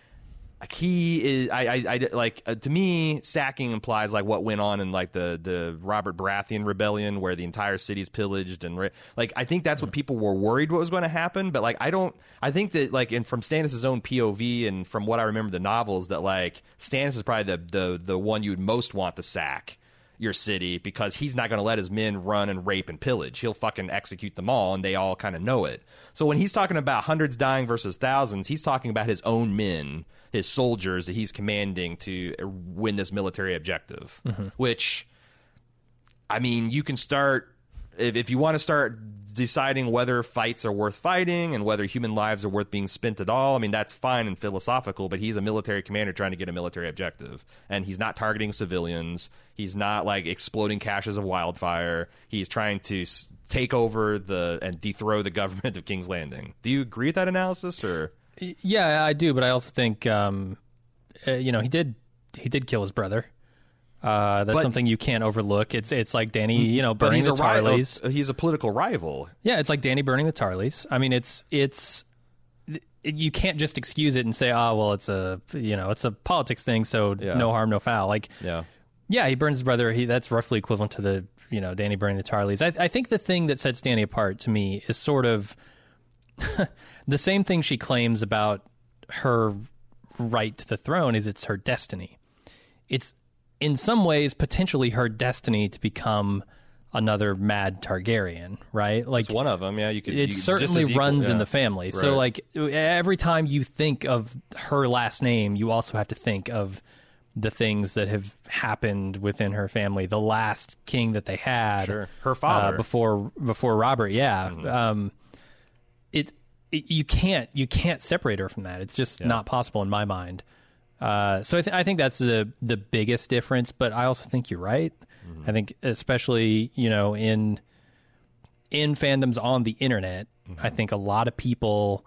like he is I I, I like uh, to me sacking implies like what went on in like the the Robert Baratheon rebellion where the entire city's pillaged and ra- like I think that's what people were worried what was going to happen but like I don't I think that like and from Stannis' own POV and from what I remember the novels that like Stannis is probably the the the one you'd most want to sack your city because he's not going to let his men run and rape and pillage. He'll fucking execute them all, and they all kind of know it. So when he's talking about hundreds dying versus thousands, he's talking about his own men, his soldiers that he's commanding to win this military objective. Mm-hmm. Which, I mean, you can start if, if you want to start deciding whether fights are worth fighting and whether human lives are worth being spent at all. I mean, that's fine and philosophical, but he's a military commander trying to get a military objective. And he's not targeting civilians. He's not like exploding caches of wildfire. He's trying to take over the and dethrone the government of King's Landing. Do you agree with that analysis or Yeah, I do, but I also think um, uh, you know he did he did kill his brother. Uh, that's But- something you can't overlook. It's it's like Dany, you know, burning the rival. Tarlys. He's a political rival. Yeah, it's like Dany burning the Tarlys. I mean, it's it's it- you can't just excuse it and say, "Oh, well, it's a you know, it's a politics thing, so Yeah. no harm, no foul." Like, Yeah. yeah, he burns his brother. He that's roughly equivalent to the you know Dany burning the Tarlys. I, I think the thing that sets Dany apart to me is sort of the same thing she claims about her right to the throne is it's her destiny. It's in some ways potentially her destiny to become another mad Targaryen, right? Like It's one of them. Yeah, you could. it you- certainly equal- runs in the family. So like every time you think of her last name, you also have to think of the things that have happened within her family. The last king that they had, Sure. Her father. Mm-hmm. uh, before before Robert. Yeah, um, it, it you can't you can't separate her from that. It's just not possible in my mind. Uh, so I, th- I think that's the the biggest difference. But I also think you're right. Mm-hmm. I think especially you know in in fandoms on the internet, Mm-hmm. I think a lot of people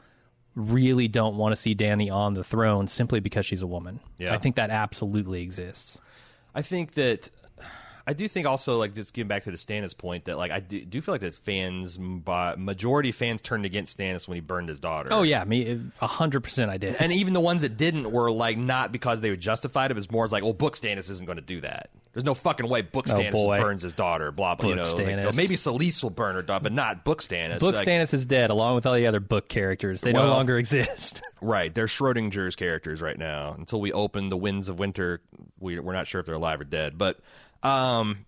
really don't want to see Dany on the throne simply because she's a woman. Yeah. I think that absolutely exists. I think that I do think also like just getting back to the Stannis point that like I do, do feel like that fans by majority fans turned against Stannis when he burned his daughter. Oh yeah, me a hundred percent. I did. And even the ones that didn't were like not because they were justified. It was more like, well, Book Stannis isn't going to do that. There's no fucking way Book Oh, Stannis boy. burns his daughter. Blah blah. you know, Book like, Stannis. maybe Selyse will burn her daughter, but not Book Stannis. Book Like, Stannis is dead, along with all the other book characters. They no longer exist. Right, they're Schrodinger's characters right now. Until we open the Winds of Winter, we, we're not sure if they're alive or dead. But, um,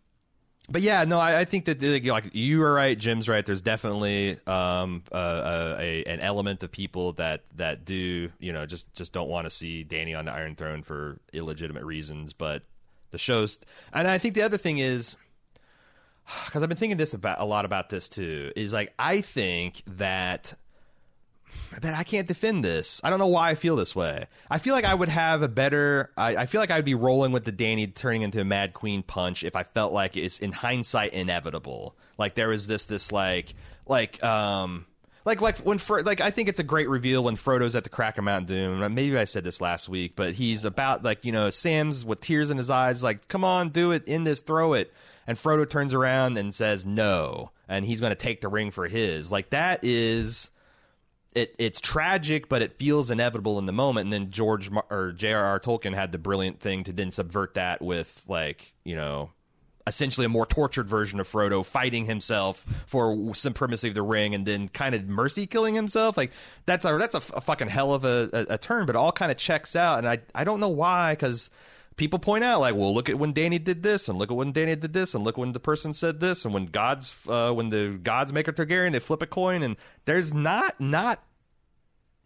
but yeah, no, I, I think that like, you are right, Jim's right. There's definitely um uh, uh, a an element of people that that do you know just just don't want to see Dany on the Iron Throne for illegitimate reasons. But the shows, and I think the other thing is because I've been thinking this about a lot about this too. Is like I think that but I can't defend this. I don't know why I feel this way. I feel like I would have a better. I, I feel like I'd be rolling with the Dany turning into a Mad Queen punch if I felt like it's in hindsight inevitable. Like there was this this like like um like like when Fro- like I think it's a great reveal when Frodo's at the crack of Mount Doom. Maybe I said this last week, but he's about like you know Sam's with tears in his eyes, like come on, do it, in this, throw it, and Frodo turns around and says no, and he's going to take the ring for his. Like that is. It, it's tragic, but it feels inevitable in the moment. And then George Mar- or J.R.R. Tolkien had the brilliant thing to then subvert that with like you know essentially a more tortured version of Frodo fighting himself for supremacy of the ring and then kind of mercy killing himself. Like that's a that's a, a fucking hell of a, a, a turn, but all kind of checks out. And I I don't know why because people point out like, well, look at when Dany did this, and look at when Dany did this, and look when the person said this, and when God's uh, when the gods make a Targaryen, they flip a coin, and there's not not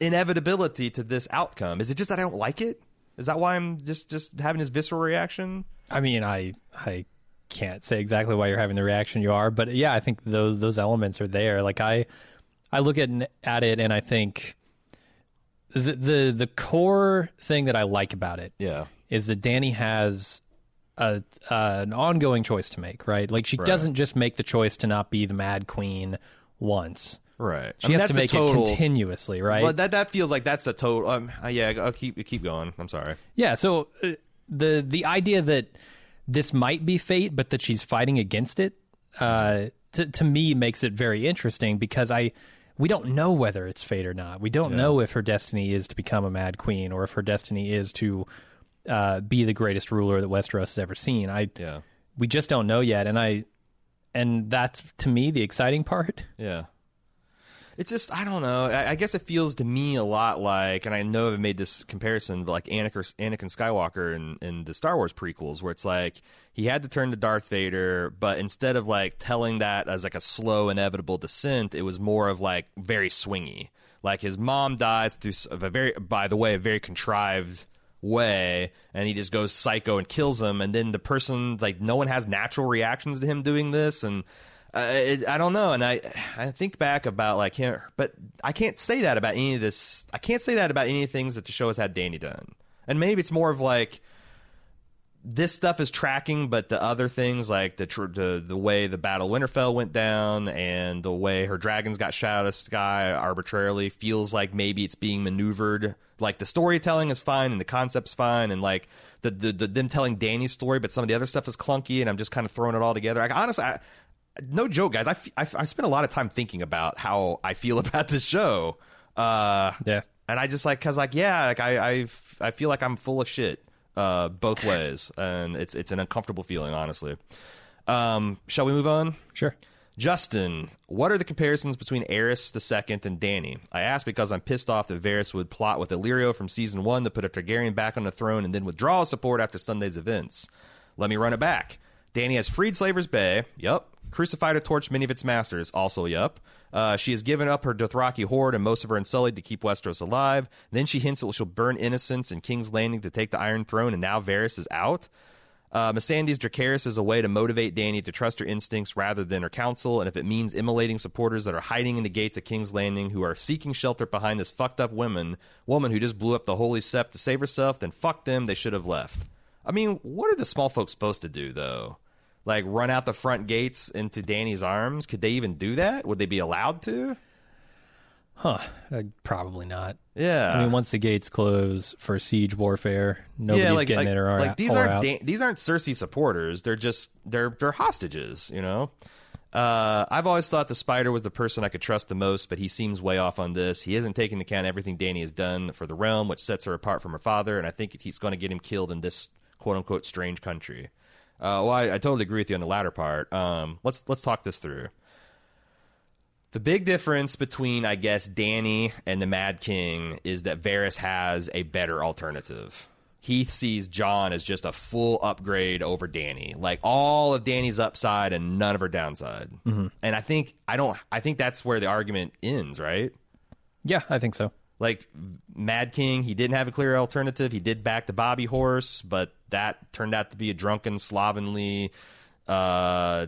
inevitability to this outcome. Is it just that I don't like it? Is that why I'm just just having this visceral reaction? I mean, I I can't say exactly why you're having the reaction you are, but yeah, I think those those elements are there. Like I I look at at it and I think the the the core thing that I like about it Yeah. is that Dany has a uh, an ongoing choice to make, right? Like she doesn't just make the choice to not be the Mad Queen once. Right. She has to make it continuously, right? Well, that that feels like that's the total. Um, uh, yeah, I'll keep keep going. I'm sorry. Yeah. So uh, the the idea that this might be fate, but that she's fighting against it, uh, to to me makes it very interesting because I we don't know whether it's fate or not. We don't know if her destiny is to become a mad queen or if her destiny is to uh, be the greatest ruler that Westeros has ever seen. I Yeah. we just don't know yet, and I and that's to me the exciting part. Yeah. It's just I don't know. I, I guess it feels to me a lot like, and I know I've made this comparison, but like Anakin, Anakin Skywalker in, in the Star Wars prequels, where it's like he had to turn to Darth Vader, but instead of like telling that as like a slow, inevitable descent, it was more of like very swingy. Like his mom dies through a very, by the way, a very contrived way and he just goes psycho and kills him and then the person like no one has natural reactions to him doing this and uh, it, I don't know, and I I think back about like him, but I can't say that about any of this. I can't say that about any of the things that the show has had Dany done, and maybe it's more of like this stuff is tracking, but the other things like the tr- the the way the Battle Winterfell went down and the way her dragons got shot out of sky arbitrarily feels like maybe it's being maneuvered. Like the storytelling is fine and the concept's fine, and like the, the, the them telling Dany's story, but some of the other stuff is clunky, and I'm just kind of throwing it all together. Like honestly, I, no joke, guys. I, f- I, f- I spent a lot of time thinking about how I feel about the show. Uh, Yeah. and I just like cause like yeah, like I I, f- I feel like I'm full of shit uh, both ways, and it's it's an uncomfortable feeling, honestly. Um, shall we move on? Sure. Justin, what are the comparisons between Aerys II and Dany? I ask because I'm pissed off that Varys would plot with Illyrio from season one to put a Targaryen back on the throne and then withdraw his support after Sunday's events. Let me run it back. Dany has freed Slaver's Bay. Yup. Crucified or torch many of its masters. Also, yup. Uh, she has given up her Dothraki horde and most of her Unsullied to keep Westeros alive. Then she hints that she'll burn innocents in King's Landing to take the Iron Throne, and now Varys is out. Uh, Missandei's Dracarys is a way to motivate Dany to trust her instincts rather than her counsel, and if it means immolating supporters that are hiding in the gates of King's Landing who are seeking shelter behind this fucked up woman, woman who just blew up the Holy Sept to save herself, then fuck them, they should have left. I mean, what are the small folks supposed to do, though? Like, run out the front gates into Dany's arms? Could they even do that? Would they be allowed to? Huh. Uh, probably not. Yeah. I mean, once the gates close for siege warfare, nobody's getting in or, like these or aren't out. Dan- these aren't Cersei supporters. They're just they're they're hostages. You know. Uh, I've always thought the spider was the person I could trust the most, but he seems way off on this. He isn't taking into account everything Dany has done for the realm, which sets her apart from her father, and I think he's going to get him killed in this quote unquote strange country. Uh, well, I, I totally agree with you on the latter part. Um, let's let's talk this through. The big difference between, I guess, Dany and the Mad King is that Varys has a better alternative. He sees Jon as just a full upgrade over Dany, like all of Dany's upside and none of her downside. Mm-hmm. And I think I don't. I think that's where the argument ends, right? yeah, I think so. Like Mad King, he didn't have a clear alternative. He did back the Bobby horse, but that turned out to be a drunken, slovenly, uh,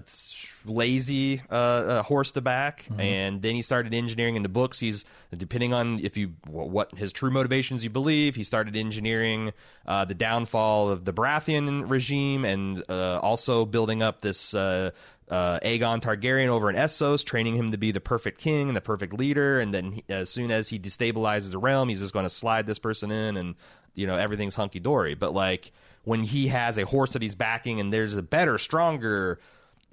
lazy uh, uh, horse to back, Mm-hmm. and then he started engineering in the books. He's depending on if you what his true motivations you believe. He started engineering uh, the downfall of the Baratheon regime, and uh, also building up this. Uh, Aegon Targaryen over in Essos, training him to be the perfect king and the perfect leader. And then, he, as soon as he destabilizes the realm, he's just going to slide this person in, and you know everything's hunky dory. But like when he has a horse that he's backing, and there's a better, stronger,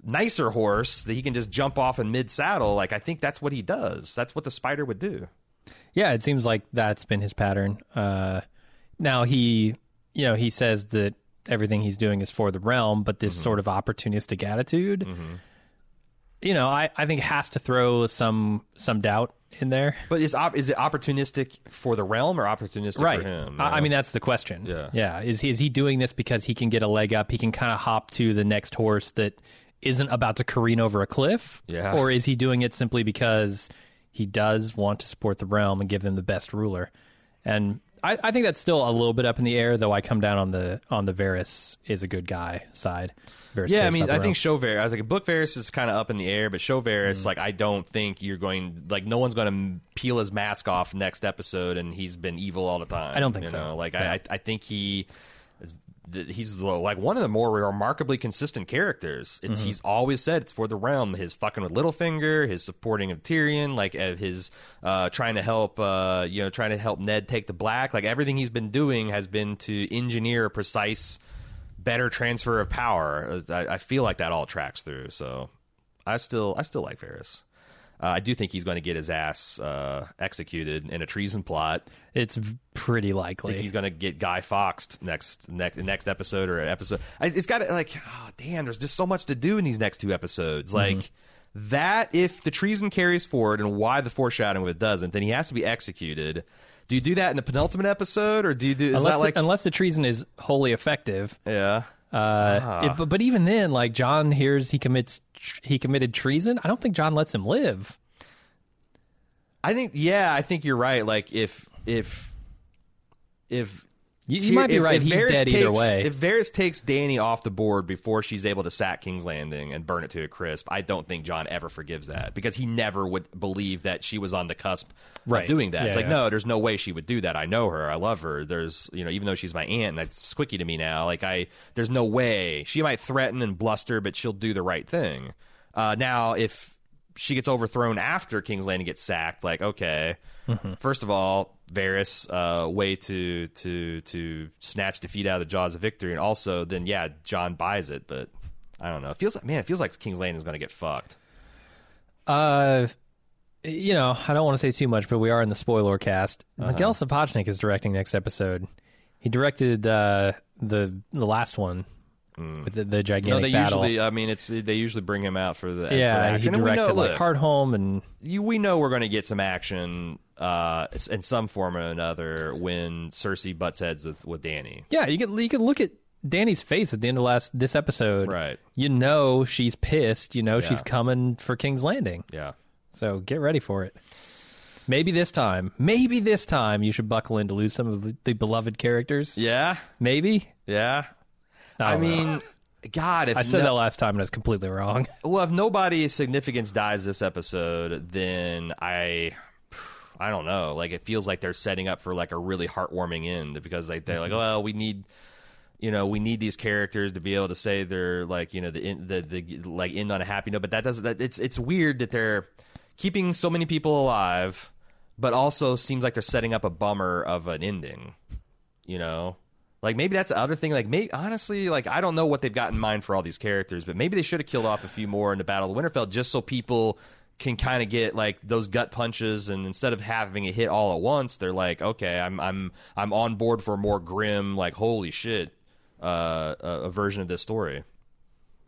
nicer horse that he can just jump off in mid saddle, like I think that's what he does. That's what the spider would do. Yeah, it seems like that's been his pattern. Uh, now he, you know, he says that everything he's doing is for the realm, but this mm-hmm. sort of opportunistic attitude, mm-hmm. you know, I, I think has to throw some some doubt in there. But is op- is it opportunistic for the realm or opportunistic Right. for him? I, I mean, that's the question. Yeah. Yeah. Is he, is he doing this because he can get a leg up? He can kind of hop to the next horse that isn't about to careen over a cliff? Yeah. Or is he doing it simply because he does want to support the realm and give them the best ruler? And I, I think that's still a little bit up in the air, though. I come down on the on the Varys is a good guy side. Varys Yeah, I mean, I think show Varys. I was like, book Varys is kind of up in the air, but show Varys, mm-hmm. like, I don't think you're going, like, no one's going to peel his mask off next episode, and he's been evil all the time. I don't think you so. know? Like, Yeah. I, I think he. He's like one of the more remarkably consistent characters. It's he's always said it's for the realm. His fucking with Littlefinger, his supporting of Tyrion, like uh, his uh, trying to help, uh, you know, trying to help Ned take the black. Like everything he's been doing has been to engineer a precise better transfer of power. I, I feel like that all tracks through. So I still I still like Varys. Uh, I do think he's going to get his ass uh, executed in a treason plot. it's pretty I likely. think he's going to get Guy Foxed next next next episode or episode. I, it's got to like, oh, damn. There's just so much to do in these next two episodes. Like that. If the treason carries forward and why the foreshadowing of it doesn't, then he has to be executed. Do you do that in the penultimate episode, or do you do? Is unless, that like the, unless the treason is wholly effective, yeah? Uh, Ah. it- but, but even then, like Jon hears he commits he committed treason. I don't think Jon lets him live. I think yeah, I think you're right. Like if if if You, you might be if- right. if He's Varys dead either takes- way. If Varys takes Dany off the board before she's able to sack King's Landing and burn it to a crisp, I don't think Jon ever forgives that because he never would believe that she was on the cusp Right. of doing that. Yeah, it's like yeah. no, there's no way she would do that. I know her. I love her. There's you know even though she's my aunt and that's squicky to me now. Like I there's no way she might threaten and bluster, but she'll do the right thing. Uh, now if she gets overthrown after King's Landing gets sacked, like okay, Mm-hmm. first of all, Varys, uh, way to to to snatch defeat out of the jaws of victory, and also then yeah, Jon buys it, but I don't know. It feels like man, it feels like King's Landing is going to get fucked. uh, you know, I don't want to say too much, but we are in the spoiler cast. Uh-huh. Miguel Sapochnik is directing next episode. He directed uh, the the last one with the, the Mm. No, gigantic they battle. usually. I mean, it's they usually bring him out for the for the yeah, he we know, like look, Hardhome and you, we know we're going to get some action uh, in some form or another when Cersei butts heads with with Dany. yeah. You can you can look at Dany's face at the end of last this episode. Right. You know she's pissed. You know she's coming for King's Landing. Yeah. So get ready for it. Maybe this time, maybe this time you should buckle in to lose some of the, the beloved characters. Yeah. Maybe. Yeah. I, I mean, God, if I said no- that last time and I was completely wrong. Well, if nobody of significance dies this episode, then I, I don't know. Like it feels like they're setting up for like a really heartwarming end because like they're like, mm-hmm. well, we need, you know, we need these characters to be able to say they're like, you know, the the the like end on a happy note. But that doesn't. That, it's it's weird that they're keeping so many people alive, but also seems like they're setting up a bummer of an ending. You know. Like maybe that's the other thing. Like maybe honestly, like I don't know what they've got in mind for all these characters, but maybe they should have killed off a few more in the Battle of Winterfell just so people can kind of get like those gut punches, and instead of having it hit all at once, they're like, okay, I'm I'm I'm on board for a more grim, like holy shit, uh, a, a version of this story.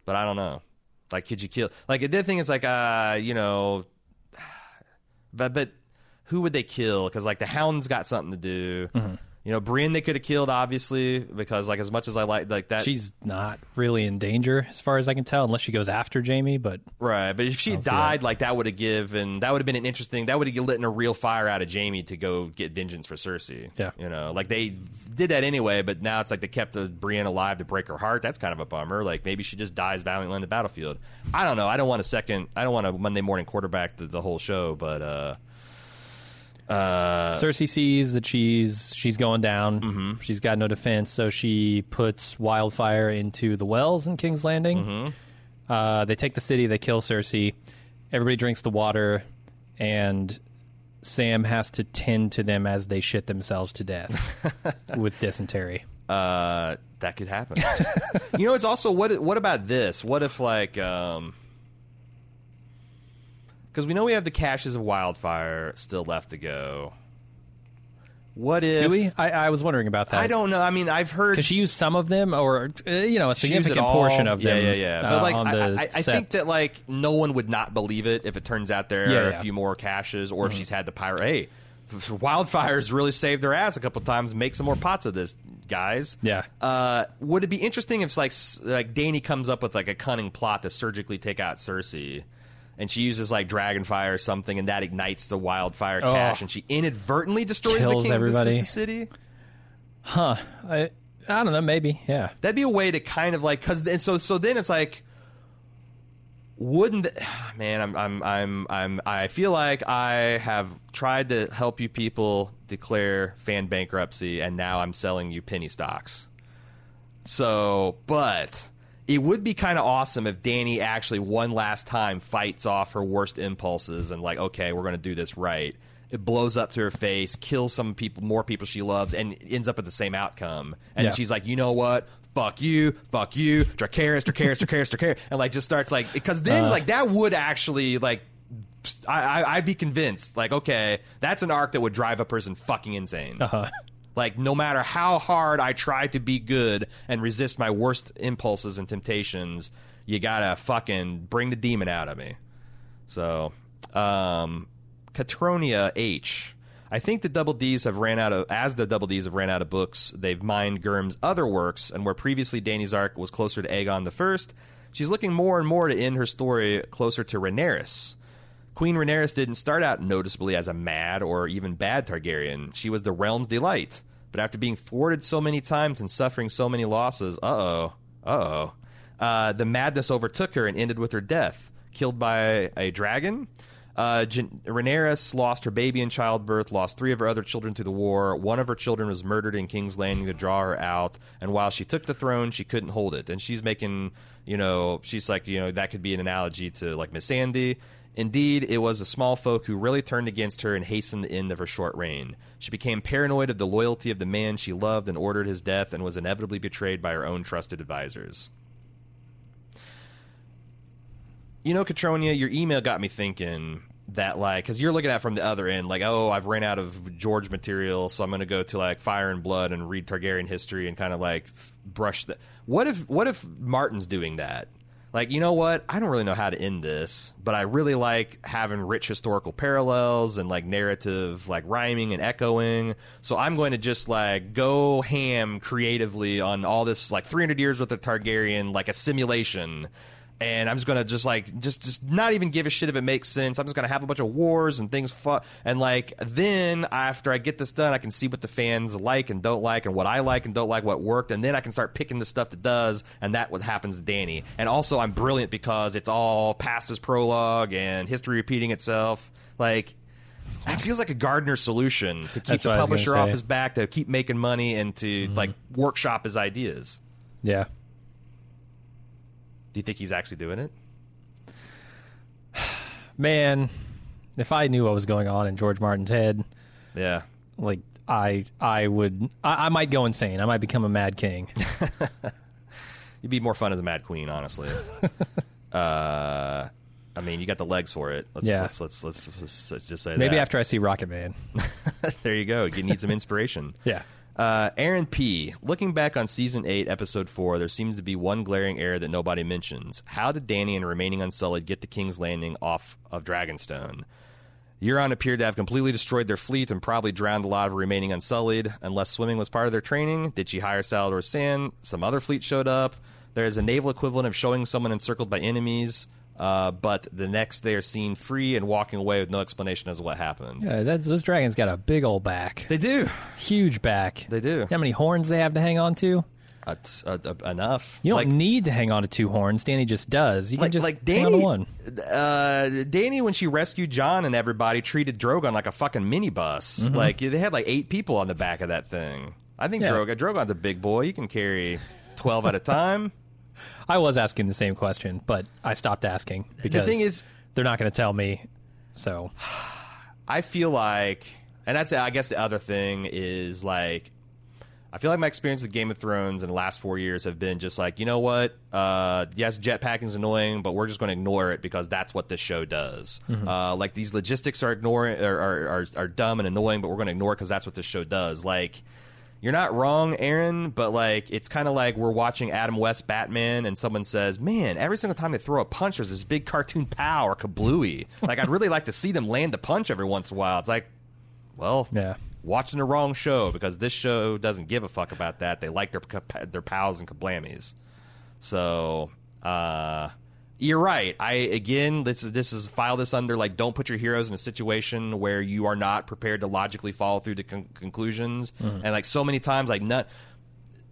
But I don't know. Like, could you kill? Like the thing is like, uh, you know, but but who would they kill? Because like the Hound's got something to do. You know, Brienne they could have killed obviously because like as much as I like like that She's not really in danger as far as I can tell, unless she goes after Jaime. But Right, but if she died, like that would have given that would have been an interesting that would have lit in a real fire out of Jaime to go get vengeance for Cersei. Yeah. you know, like they did that anyway, but now it's like they kept uh, Brienne alive to break her heart. That's kind of a bummer. Like maybe she just dies valiantly on the battlefield. I don't know. I don't want a second. I don't want a Monday morning quarterback the, the whole show, but uh, uh, Cersei sees that she's she's going down. Mm-hmm. She's got no defense, so she puts wildfire into the wells in King's Landing. Mm-hmm. Uh, they take the city. They kill Cersei. Everybody drinks the water, and Sam has to tend to them as they shit themselves to death with dysentery. uh, that could happen. you know, it's also what what about this? What if like um because we know we have the caches of wildfire still left to go. What if Do we? I, I was wondering about that. I don't know. I mean, I've heard Because she used some of them, or uh, you know, a she used it significant portion of them. Yeah, yeah, yeah. But uh, like, on I, I, I think that like no one would not believe it if it turns out there Yeah, are a yeah. Mm-hmm. few more caches, or if she's had the pirate. Hey, wildfires really saved their ass a couple times. Make some more pots of this, guys. Yeah. Uh, would it be interesting if like like Dany comes up with like a cunning plot to surgically take out Cersei? And she uses like dragonfire or something, and that ignites the wildfire Oh. cache, and she inadvertently destroys the Kills king everybody. the city. Huh. I, I don't know. Maybe. Yeah. That'd be a way to kind of like because and so so then it's like wouldn't th- man I'm I'm I'm I'm I feel like I have tried to help you people declare fan bankruptcy and now I'm selling you penny stocks. So, but it would be kind of awesome if Dany actually one last time fights off her worst impulses and like, okay, we're going to do this right. It blows up to her face, kills some people, more people she loves, and ends up at the same outcome. And Yeah. she's like, you know what? Fuck you, fuck you, Dracarys, Dracarys, Dracarys, Dracarys, and like just starts like because then Uh. like that would actually like I, I I'd be convinced like okay that's an arc that would drive a person fucking insane. Uh-huh. Like no matter how hard I try to be good and resist my worst impulses and temptations, you gotta fucking bring the demon out of me. So, um, Catronia H. I think the Double D's have ran out of as the Double D's have ran out of books. They've mined Gurm's other works, and where previously Dany's arc was closer to Aegon the First, she's looking more and more to end her story closer to Rhaenyra. Queen Rhaenyra didn't start out noticeably as a mad or even bad Targaryen. She was the realm's delight. But after being thwarted so many times and suffering so many losses, uh-oh, uh-oh, uh, the madness overtook her and ended with her death. Killed by a dragon? Uh, Rhaenyra lost her baby in childbirth, lost three of her other children to the war. One of her children was murdered in King's Landing to draw her out. And while she took the throne, she couldn't hold it. And she's making, you know, she's like, you know, that could be an analogy to like Missandei. Indeed, it was the small folk who really turned against her and hastened the end of her short reign. She became paranoid of the loyalty of the man she loved and ordered his death and was inevitably betrayed by her own trusted advisors. You know, Catronia, your email got me thinking that, like, because you're looking at it from the other end, like, oh, I've ran out of George material, so I'm going to go to like Fire and Blood and read Targaryen history and kind of like brush the. What if what if Martin's doing that? Like, you know what? I don't really know how to end this, but I really like having rich historical parallels and like narrative, like rhyming and echoing. So I'm going to just like go ham creatively on all this, like 300 years with the Targaryen, like a simulation and I'm just gonna just like just just not even give a shit if it makes sense. I'm just gonna have a bunch of wars and things, fu- and like then after I get this done, I can see what the fans like and don't like, and what I like and don't like, what worked, and then I can start picking the stuff that does, and that what happens to Dany. And also, I'm brilliant because it's all past as prologue and history repeating itself. Like that feels like a Gardner solution to keep That's the what I was gonna publisher off his back, to keep making money, and to mm-hmm. like workshop his ideas. Yeah. Do you think he's actually doing it? Man, if I knew what was going on in George Martin's head, Yeah. like I I would I, I might go insane. I might become a mad king. You'd be more fun as a Mad Queen, honestly. uh, I mean, you got the legs for it. Let's, Yeah. let's, let's, let's, let's, let's just say Maybe that. after I see Rocket Man. there you go. You need some inspiration. Yeah. Uh, Aaron P. Looking back on season 8, episode 4, there seems to be one glaring error that nobody mentions. How did Dany and remaining Unsullied get to King's Landing off of Dragonstone? Euron appeared to have completely destroyed their fleet and probably drowned a lot of remaining unsullied. Unless swimming was part of their training, did she hire Salladhor Saan? Some other fleet showed up. There is a naval equivalent of showing someone encircled by enemies, uh, but the next they are seen free and walking away with no explanation as to what happened. Yeah, that's, those dragons got a big old back, They do. huge back. They do. How many horns they have to hang on to? Uh, t- uh, enough. You don't like, need to hang on to two horns. Dany just does. You can like, just like hang on to Dany, one. uh, Dany, when she rescued Jon and everybody, treated Drogon like a fucking minibus. Mm-hmm. Like they had like eight people on the back of that thing. I think Yeah. Drogon, Drogon's a big boy. You can carry twelve at a time. I was asking the same question, but I stopped asking because the thing is- they're not going to tell me. So I feel like, and that's I guess the other thing is like, I feel like my experience with Game of Thrones in the last four years have been just like, you know what? Uh, yes, jetpacking's annoying, but we're just going to ignore it because that's what this show does. Uh, like these logistics are ignoring are are, are, are dumb and annoying, but we're going to ignore it because that's what this show does. Like. You're not wrong, Aaron, but like it's kind of like we're watching Adam West Batman, and someone says, "Man, every single time they throw a punch, there's this big cartoon pow or kablooey." like I'd really like to see them land the punch every once in a while. It's like, well, Yeah. watching the wrong show because this show doesn't give a fuck about that. They like their their pals and kablammies. So, uh, you're right. I again, this is this is file this under like don't put your heroes in a situation where you are not prepared to logically follow through to con- conclusions. Mm-hmm. And like so many times, like none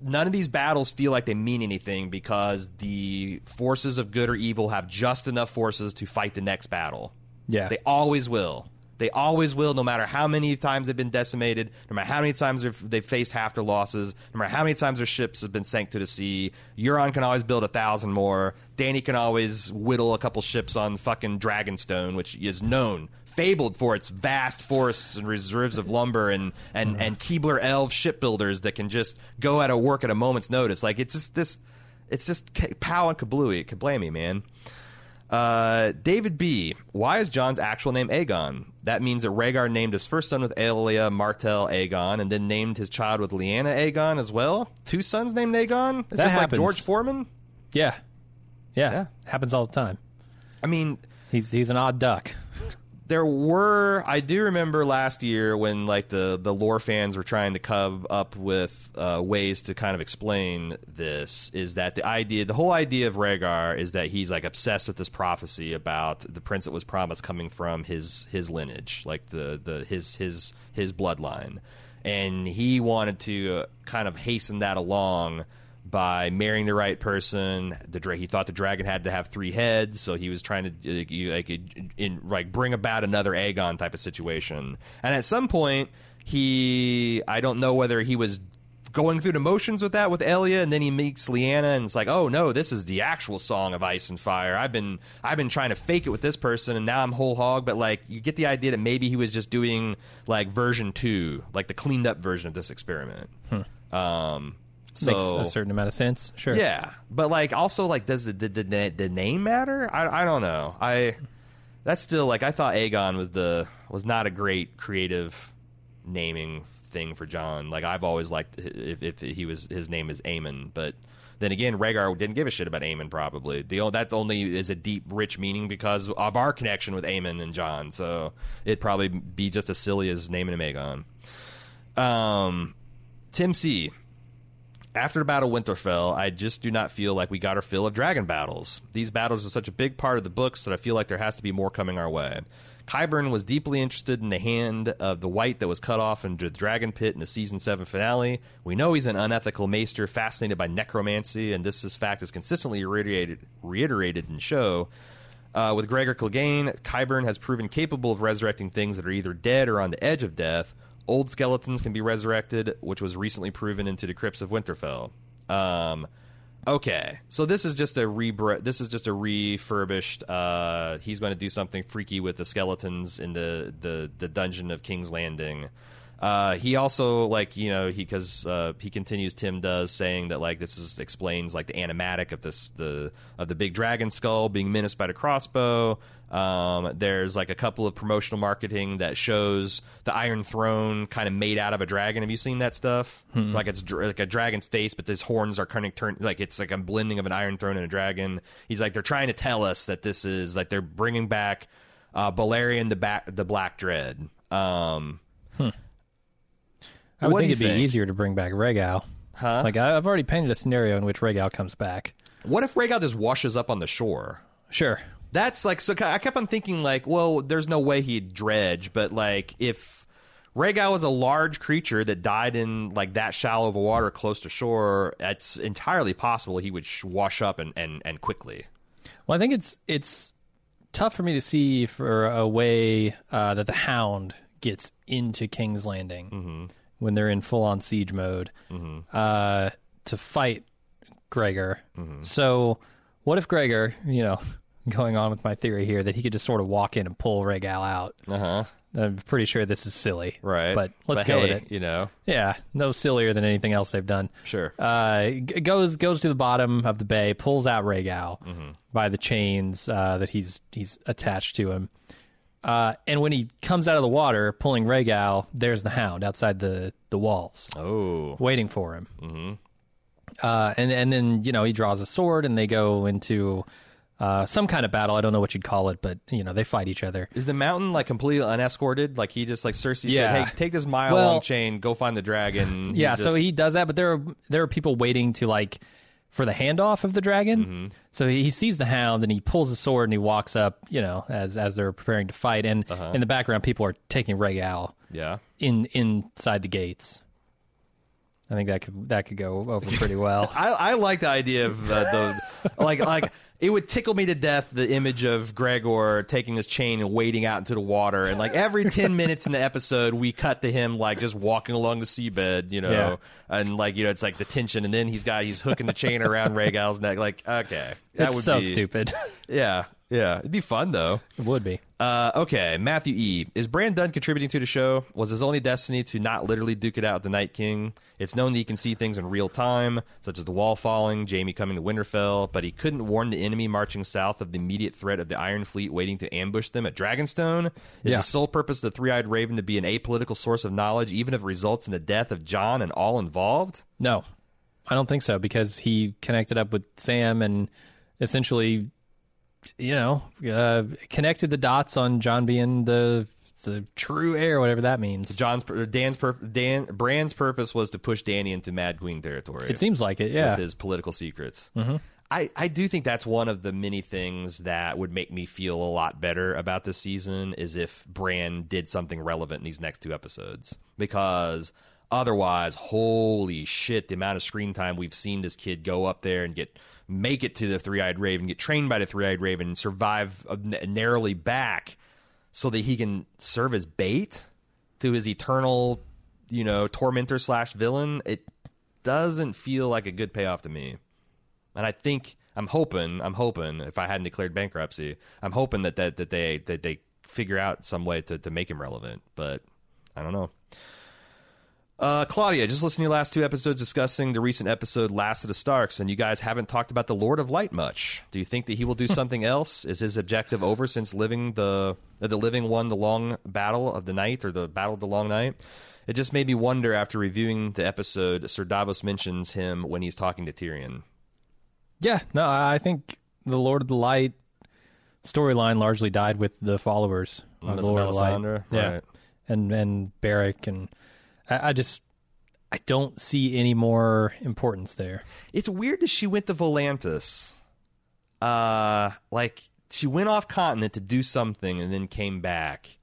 none of these battles feel like they mean anything because the forces of good or evil have just enough forces to fight the next battle. Yeah. They always will. They always will, no matter how many times they've been decimated, no matter how many times they've, faced half their losses, no matter how many times their ships have been sank to the sea. Euron can always build a thousand more. Dany can always whittle a couple ships on fucking Dragonstone, which is known, fabled for its vast forests and reserves of lumber and, and, and Keebler elf shipbuilders that can just go out of work at a moment's notice. Like, it's just this, it's just pow and kablooey, kablamy, man. Uh, David B. Why is Jon's actual name Aegon? That means that Rhaegar named his first son with Elia Martell Aegon, and then named his child with Lyanna Aegon as well. Two sons named Aegon. Is That this happens. like George Foreman? yeah. yeah, Yeah. happens all the time. I mean, He's he's an odd duck. There were I do remember last year when like the the lore fans were trying to come up with uh, ways to kind of explain this is that the idea the whole idea of Rhaegar is that he's like obsessed with this prophecy about the prince that was promised coming from his his lineage like the the his his his bloodline. And he wanted to uh, kind of hasten that along by marrying the right person. The dra- he thought the dragon had to have three heads, so he was trying to uh, you- like in like bring about another Aegon type of situation. And at some point, he I don't know whether he was going through the motions with that with Elia, and then he meets Lyanna, and it's like, oh no, this is the actual song of Ice and Fire. I've been I've been trying to fake it with this person, and now I'm whole hog. But like, you get the idea that maybe he was just doing like version two, like the cleaned up version of this experiment. Um, so. Makes a certain amount of sense. Sure. yeah, but like also like does the the, the, the name matter? I I don't know. I that's still like I thought Aegon was the was not a great creative naming thing for Jon. Like I've always liked if, if he was his name is Aemon, but then again, Rhaegar didn't give a shit about Aemon. Probably the that only is a deep, rich meaning because of our connection with Aemon and Jon. So it'd probably be just as silly as naming him Aegon. Um, Tim C. After the Battle of Winterfell, I just do not feel like we got our fill of dragon battles. These battles are such a big part of the books that I feel like there has to be more coming our way. Qyburn was deeply interested in the hand of the white that was cut off in the dragon pit in the season 7 finale. We know he's an unethical maester fascinated by necromancy, and this is fact is consistently reiterated, reiterated in show. Uh, with Gregor Clegane, Qyburn has proven capable of resurrecting things that are either dead or on the edge of death. Old skeletons can be resurrected, which was recently proven into the crypts of Winterfell. Um, okay, so this is just a rebr- This is just a refurbished. Uh, he's going to do something freaky with the skeletons in the the, the dungeon of King's Landing. Uh, he also like you know he because uh, he continues Tim does saying that like this is explains like the animatic of this the of the big dragon skull being menaced by the crossbow. Um, there's like a couple of promotional marketing that shows the Iron Throne kind of made out of a dragon. Have you seen that stuff? Like it's dr- like a dragon's face, but his horns are kind of turned like it's like a blending of an Iron Throne and a dragon. He's like they're trying to tell us that this is like they're bringing back uh, Balerion the back the Black Dread. Um, I would think it'd be easier to bring back Rhaegal. Huh? Like I, I've already painted a scenario in which Rhaegal comes back. what if Rhaegal just washes up on the shore? Sure. That's like so. I kept on thinking like, well, there's no way he'd dredge, but like if Rhaegal was a large creature that died in like that shallow of a water close to shore, it's entirely possible he would sh- wash up and, and, and quickly. Well, I think it's it's tough for me to see for a way uh, that the Hound gets into King's Landing Mm-hmm. when they're in full on siege mode uh, to fight Gregor. Mm-hmm. So, what if Gregor, you know, going on with my theory here, that he could just sort of walk in and pull Rhaegal out? Uh huh. I'm pretty sure this is silly, Right. But let's But go hey, with it. You know, Yeah, no sillier than anything else they've done. sure. Uh, g- goes goes to the bottom of the bay, pulls out Rhaegal Mm-hmm. by the chains uh, that he's he's attached to him. Uh, and when he comes out of the water, pulling Rhaegal, there's the Hound outside the the walls, oh, waiting for him. Mm-hmm. Uh, and and then you know he draws a sword, and they go into uh, some kind of battle. I don't know what you'd call it, but you know they fight each other. is the mountain like completely unescorted? Like he just like Cersei Yeah. said, "Hey, take this mile Well- long chain, go find the dragon." Yeah, so he does that, but there are there are people waiting to like for the handoff of the dragon. Mm-hmm. So he sees the hound and he pulls the sword and he walks up, you know, as as they're preparing to fight. And Uh-huh. in the background, people are taking Rhaegal yeah. in inside the gates. I think that could that could go over pretty well. I, I like the idea of uh, the like like it would tickle me to death the image of Gregor taking his chain and wading out into the water and like every 10 minutes in the episode we cut to him like just walking along the seabed you know Yeah. and like you know it's like the tension and then he's got he's hooking the chain around Rhaegal's neck like okay that it's would so be stupid. yeah yeah it'd be fun though it would be. Uh, okay, Matthew E. Is Bran Dunn contributing to the show? Was his only destiny to not literally duke it out with the Night King? It's known that he can see things in real time, such as the wall falling, Jaime coming to Winterfell, but he couldn't warn the enemy marching south of the immediate threat of the Iron Fleet waiting to ambush them at Dragonstone. Is Yeah. the sole purpose of the Three Eyed Raven to be an apolitical source of knowledge, even if it results in the death of Jon and all involved? No, I don't think so because he connected up with Sam and essentially, you know, uh, connected the dots on Jon being the the true heir, whatever that means. Jon's Dan's Dan Bran's purpose was to push Dany into Mad Queen territory. It seems like it, yeah. with his political secrets. Mm-hmm. I, I do think that's one of the many things that would make me feel a lot better about this season is if Bran did something relevant in these next two episodes. Because otherwise, holy shit, the amount of screen time we've seen this kid go up there and get make it to the Three Eyed Raven, get trained by the Three Eyed Raven, survive narrowly back so that he can serve as bait to his eternal, you know, tormentor slash villain. It doesn't feel like a good payoff to me. And I think I'm hoping, I'm hoping if I hadn't declared bankruptcy, I'm hoping that that, that they that they figure out some way to, to make him relevant. But I don't know. Uh, Claudia, just listen to your last two episodes discussing the recent episode Last of the Starks, and you guys haven't talked about the Lord of Light much. Do you think that he will do something else? Is his objective over since living the uh, the living won the long battle of the night or the battle of the long night? It just made me wonder after reviewing the episode. Sir Davos mentions him when he's talking to Tyrion. Yeah, no, I think the Lord of the Light storyline largely died with the followers of Miss the Lord of the Light. Yeah, right. and and Beric, and I, I just I don't see any more importance there. It's weird that she went to Volantis. Uh, like she went off continent to do something and then came back.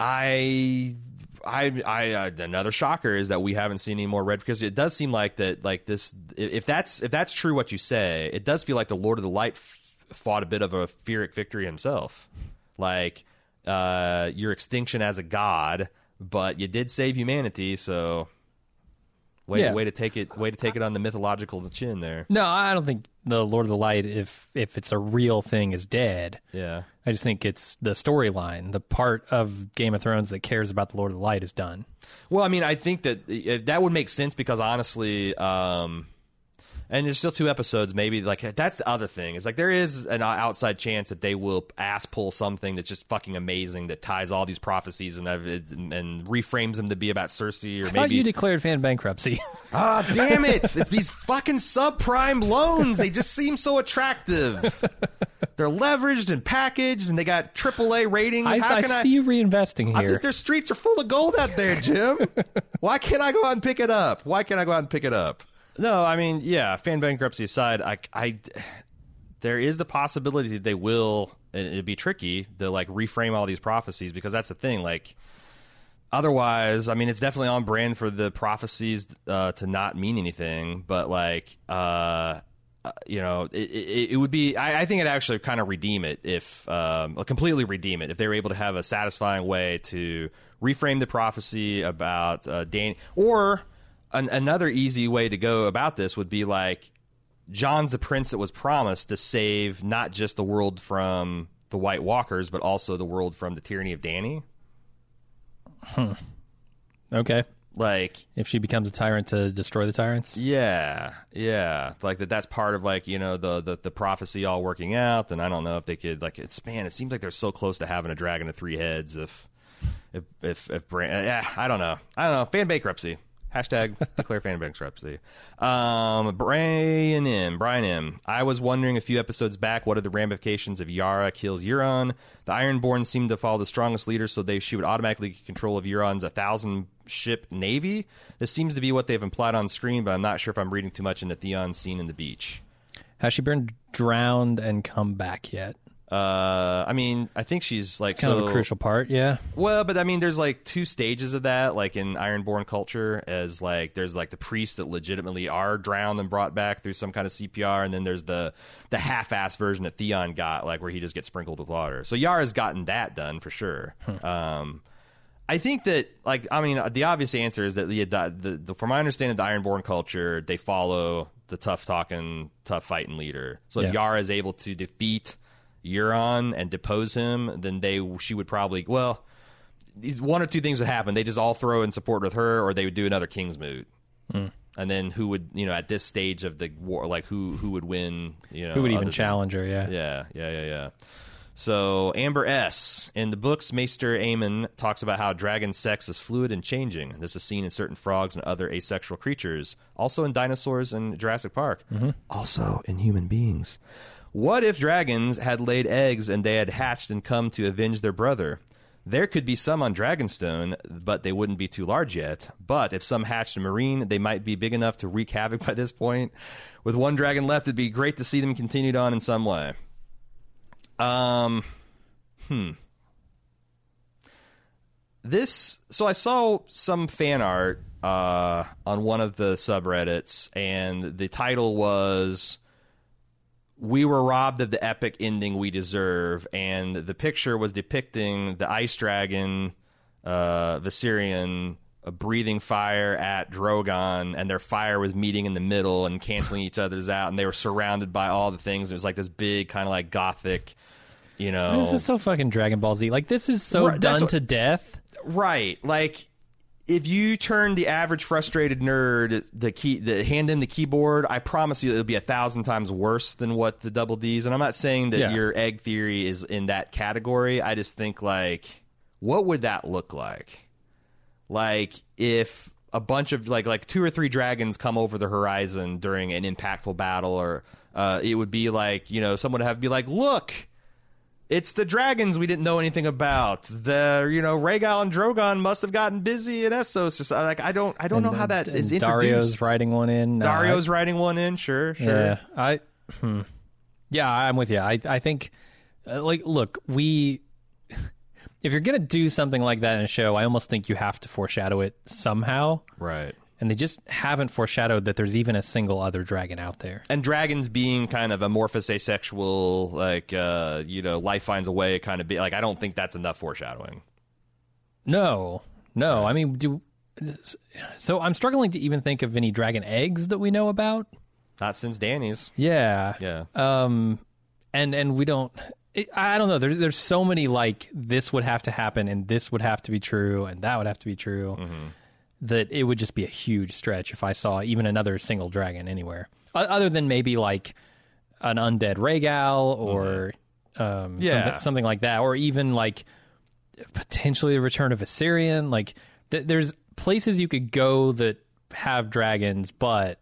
I, I, I. Uh, another shocker is that we haven't seen any more red because it does seem like that. Like this, if that's if that's true, what you say, it does feel like the Lord of the Light f- fought a bit of a Pyrrhic victory himself. Like uh, your extinction as a god, but you did save humanity, so. Way, Yeah. way to take it. Way to take it on the mythological chin there. No, I don't think the Lord of the Light, if if it's a real thing, is dead. Yeah. I just think it's the storyline, the part of Game of Thrones that cares about the Lord of the Light is done. Well, I mean, I think that that would make sense because honestly, um, and there's still two episodes. Maybe like that's the other thing. Is like there is an outside chance that they will ass pull something that's just fucking amazing that ties all these prophecies and and, and reframes them to be about Cersei or I thought maybe you declared fan bankruptcy. Ah, damn it! It's these fucking subprime loans. They just seem so attractive. they're leveraged and packaged, and they got AAA ratings. I, How I can see you reinvesting here. I'm just their streets are full of gold out there, Jim. Why can't I go out and pick it up? Why can't I go out and pick it up? No, I mean, yeah, fan bankruptcy aside, I, I there is the possibility that they will. and It'd be tricky to like reframe all these prophecies because that's the thing. Like, otherwise, I mean, it's definitely on brand for the prophecies uh, to not mean anything. But like, uh, uh, you know, it, it, it would be. I, I think it actually kind of redeem it if um, completely redeem it if they were able to have a satisfying way to reframe the prophecy about uh, Dan or. An, another easy way to go about this would be like Jon's the prince that was promised to save not just the world from the White Walkers, but also the world from the tyranny of Dany. Hmm. okay. Like, If she becomes a tyrant to destroy the tyrants. yeah, yeah, like that. That's part of like you know the, the the prophecy all working out. And I don't know if they could like it's man. It seems like they're so close to having a dragon of three heads. If if if if Bran, yeah, I don't know. I don't know. Fan bankruptcy. Hashtag declare fan bankruptcy. Um, Brian M. Brian M. I was wondering a few episodes back what are the ramifications of Yara kills Euron? The Ironborn seem to follow the strongest leader, so they she would automatically get control of Euron's a thousand ship navy. This seems to be what they've implied on screen, but I'm not sure if I'm reading too much into Theon's scene in the beach. Has she been drowned and come back yet? Uh, I mean, I think she's like Kind so, of a crucial part. Yeah. Well, but I mean, there's like two stages of that, like in Ironborn culture, as like there's like the priests that legitimately are drowned and brought back through some kind of CPR, and then there's the the half-ass version that Theon got, like where he just gets sprinkled with water. So Yara's gotten that done for sure. Um, I think that, like, I mean, the obvious answer is that the, the, the from my understanding, the Ironborn culture they follow the tough talking, tough fighting leader. So Yeah. Yara is able to defeat Euron and depose him, then they she would probably well, one or two things would happen. They just all throw in support with her, or they would do another King's moot. Hmm. And then who would you know at this stage of the war, like who who would win? You know, Who would even challenge her? Yeah. yeah, yeah, yeah, yeah. So Amber S. In the books, Maester Aemon talks about how dragon sex is fluid and changing. This is seen in certain frogs and other asexual creatures, also in dinosaurs in Jurassic Park, also in human beings. What if dragons had laid eggs and they had hatched and come to avenge their brother? There could be some on Dragonstone, but they wouldn't be too large yet. But if some hatched in Meereen, they might be big enough to wreak havoc by this point. With one dragon left, it'd be great to see them continued on in some way. Um, hmm. This so I saw some fan art uh, on one of the subreddits, and the title was "We were robbed of the epic ending we deserve," and the picture was depicting the ice dragon, uh, Viserion. Uh, breathing fire at Drogon, and their fire was meeting in the middle and canceling each other's out, and they were surrounded by all the things. It was like this big, kind of like gothic, you know. This is so fucking Dragon Ball Z. Like this is so Right, done what- to death. Right. Like if you turn the average frustrated nerd the key the hand in the keyboard, I promise you it'll be a thousand times worse than what the double D's. And I'm not saying that Yeah. your egg theory is in that category. I just think like what would that look like? Like if a bunch of like like two or three dragons come over the horizon during an impactful battle or uh, it would be like, you know, someone would have to be like, look, it's the dragons we didn't know anything about. The you know Rhaegal and Drogon must have gotten busy in Essos or something. Like I don't I don't know how that And is Daario's introduced. writing one in. No, I- Daario's writing one in. Sure, sure. Yeah, I. Hmm. Yeah, I'm with you. I I think, uh, like, look, we. If you're gonna do something like that in a show, I almost think you have to foreshadow it somehow, Right. And they just haven't foreshadowed that there's even a single other dragon out there. And dragons being kind of amorphous, asexual, like uh, you know, life finds a way, kind of be like. I don't think that's enough foreshadowing. No, no. I mean, do. So I'm struggling to even think of any dragon eggs that we know about. Not since Dany's. Yeah. Yeah. um and and we don't it, i don't know there's there's so many like this would have to happen and this would have to be true and that would have to be true that it would just be a huge stretch if i saw even another single dragon anywhere. Other than maybe like an undead Rhaegal or um Yeah. something, something like that or even like potentially the return of Viserion. Like th- there's places you could go that have dragons but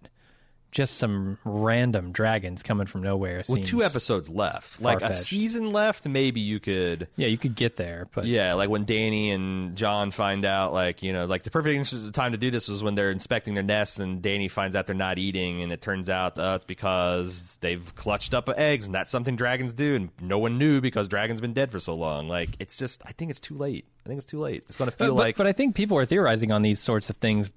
just some random dragons coming from nowhere. With seems- two episodes left, like a season left, maybe you could. Yeah, you could get there, but Yeah, like when Dany and Jon find out, like you know, like the perfect time to do this was when they're inspecting their nests, and Dany finds out they're not eating, and it turns out uh, it's because they've clutched up eggs, and that's something dragons do, and no one knew because dragons been dead for so long. Like it's just, I think it's too late. I think it's too late. It's going to feel but, like but I think people are theorizing on these sorts of things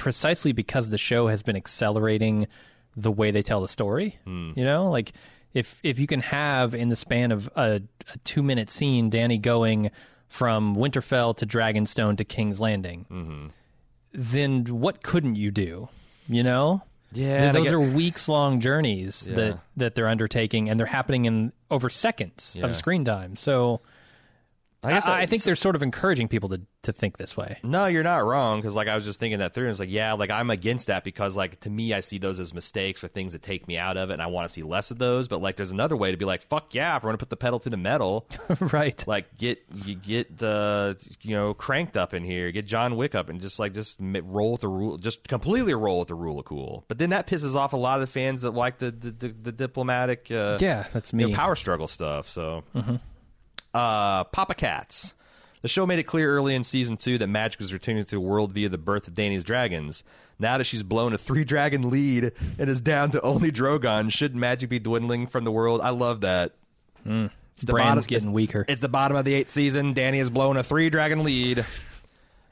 precisely because the show has been accelerating the way they tell the story. Hmm. You know, like if if you can have in the span of a, a two minute scene, Dany going from Winterfell to Dragonstone to King's Landing, Mm-hmm. then what couldn't you do? You know. Yeah, those get- are weeks long journeys Yeah. that, that they're undertaking, and they're happening in over seconds Yeah. of screen time. So I guess I I- think they're sort of encouraging people to, to think this way. No, you're not wrong because like I was just thinking that through, and it's like yeah, like I'm against that because like to me I see those as mistakes or things that take me out of it, and I want to see less of those. But like there's another way to be like fuck yeah, if we're gonna put the pedal to the metal, right. like get you get uh you know cranked up in here, get John Wick up, and just like just roll with the rule, just completely roll with the rule of cool. But then that pisses off a lot of the fans that like the the, the, the diplomatic uh, Yeah, that's you me. know, power struggle stuff. So, uh, Papa Cats. The show made it clear early in season two that magic was returning to the world via the birth of Dany's dragons. Now that she's blown a three dragon lead and is down to only Drogon, should magic be dwindling from the world? I love that. It's the Bran's bottom- getting it's- weaker. It's the bottom of the eighth season. Dany has blown a three dragon lead.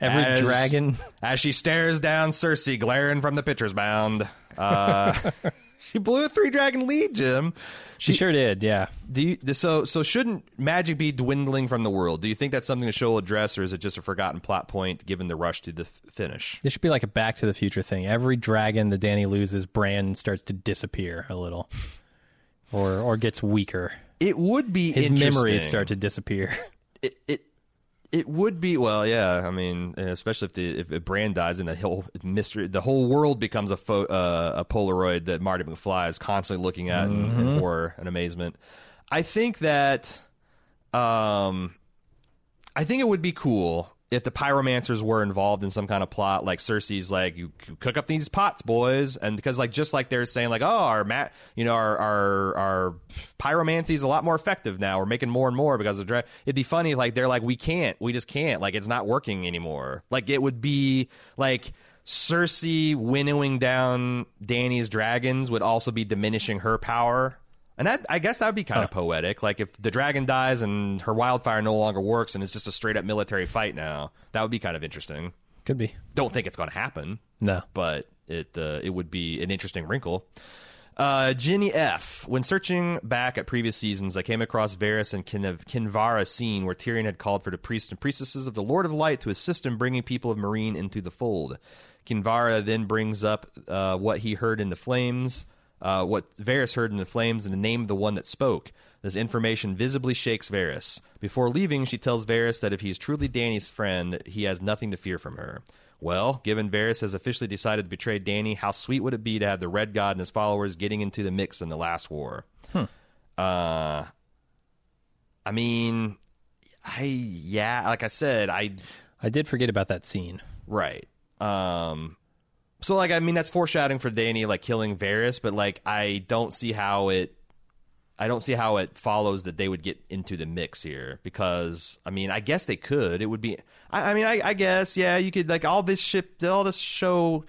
Every as- dragon. as she stares down Cersei glaring from the pitcher's mound. Uh, she blew a three dragon lead, Jim. She sure did, yeah. Do you, so so shouldn't magic be dwindling from the world? Do you think that's something the show will address, or is it just a forgotten plot point given the rush to the f- finish? This should be like a Back to the Future thing. Every dragon that Dany loses, Bran starts to disappear a little, or or gets weaker. It would be His memories start to disappear. It, it it would be well, yeah. I mean, especially if the if a brand dies and the whole mystery, the whole world becomes a pho- uh, a Polaroid that Marty McFly is constantly looking at in, in horror and amazement. I think that, um, I think it would be cool if the pyromancers were involved in some kind of plot, like Cersei's like, you cook up these pots, boys, and because like just like they're saying like, oh, our mat, you know, our our our pyromancy is a lot more effective now. We're making more and more because of dra-. It'd be funny like they're like, we can't, we just can't, like it's not working anymore. Like it would be like. Cersei winnowing down Dany's dragons would also be diminishing her power. And that I guess that would be kind of poetic. Like if the dragon dies and her wildfire no longer works and it's just a straight up military fight now, that would be kind of interesting. Could be. Don't think it's going to happen, No. but it uh, it would be an interesting wrinkle. Uh, Ginny F. When searching back at previous seasons, I came across Varys and Kin- Kinvara scene where Tyrion had called for the priests and priestesses of the Lord of Light to assist in bringing people of Meereen into the fold. Kinvara then brings up uh, what he heard in the flames, uh, what Varys heard in the flames, and the name of the one that spoke. This information visibly shakes Varys. Before leaving, she tells Varys that if he is truly Dany's friend, he has nothing to fear from her. Well, given Varys has officially decided to betray Dany, how sweet would it be to have the Red God and his followers getting into the mix in the last war? Uh, I mean, I yeah, like I said, I I did forget about that scene. right. Um, so like I mean that's foreshadowing for Dany like killing Varys, but like I don't see how it. I don't see how it follows that they would get into the mix here because I mean I guess they could. It would be. I, I mean I, I guess yeah you could like all this ship all this show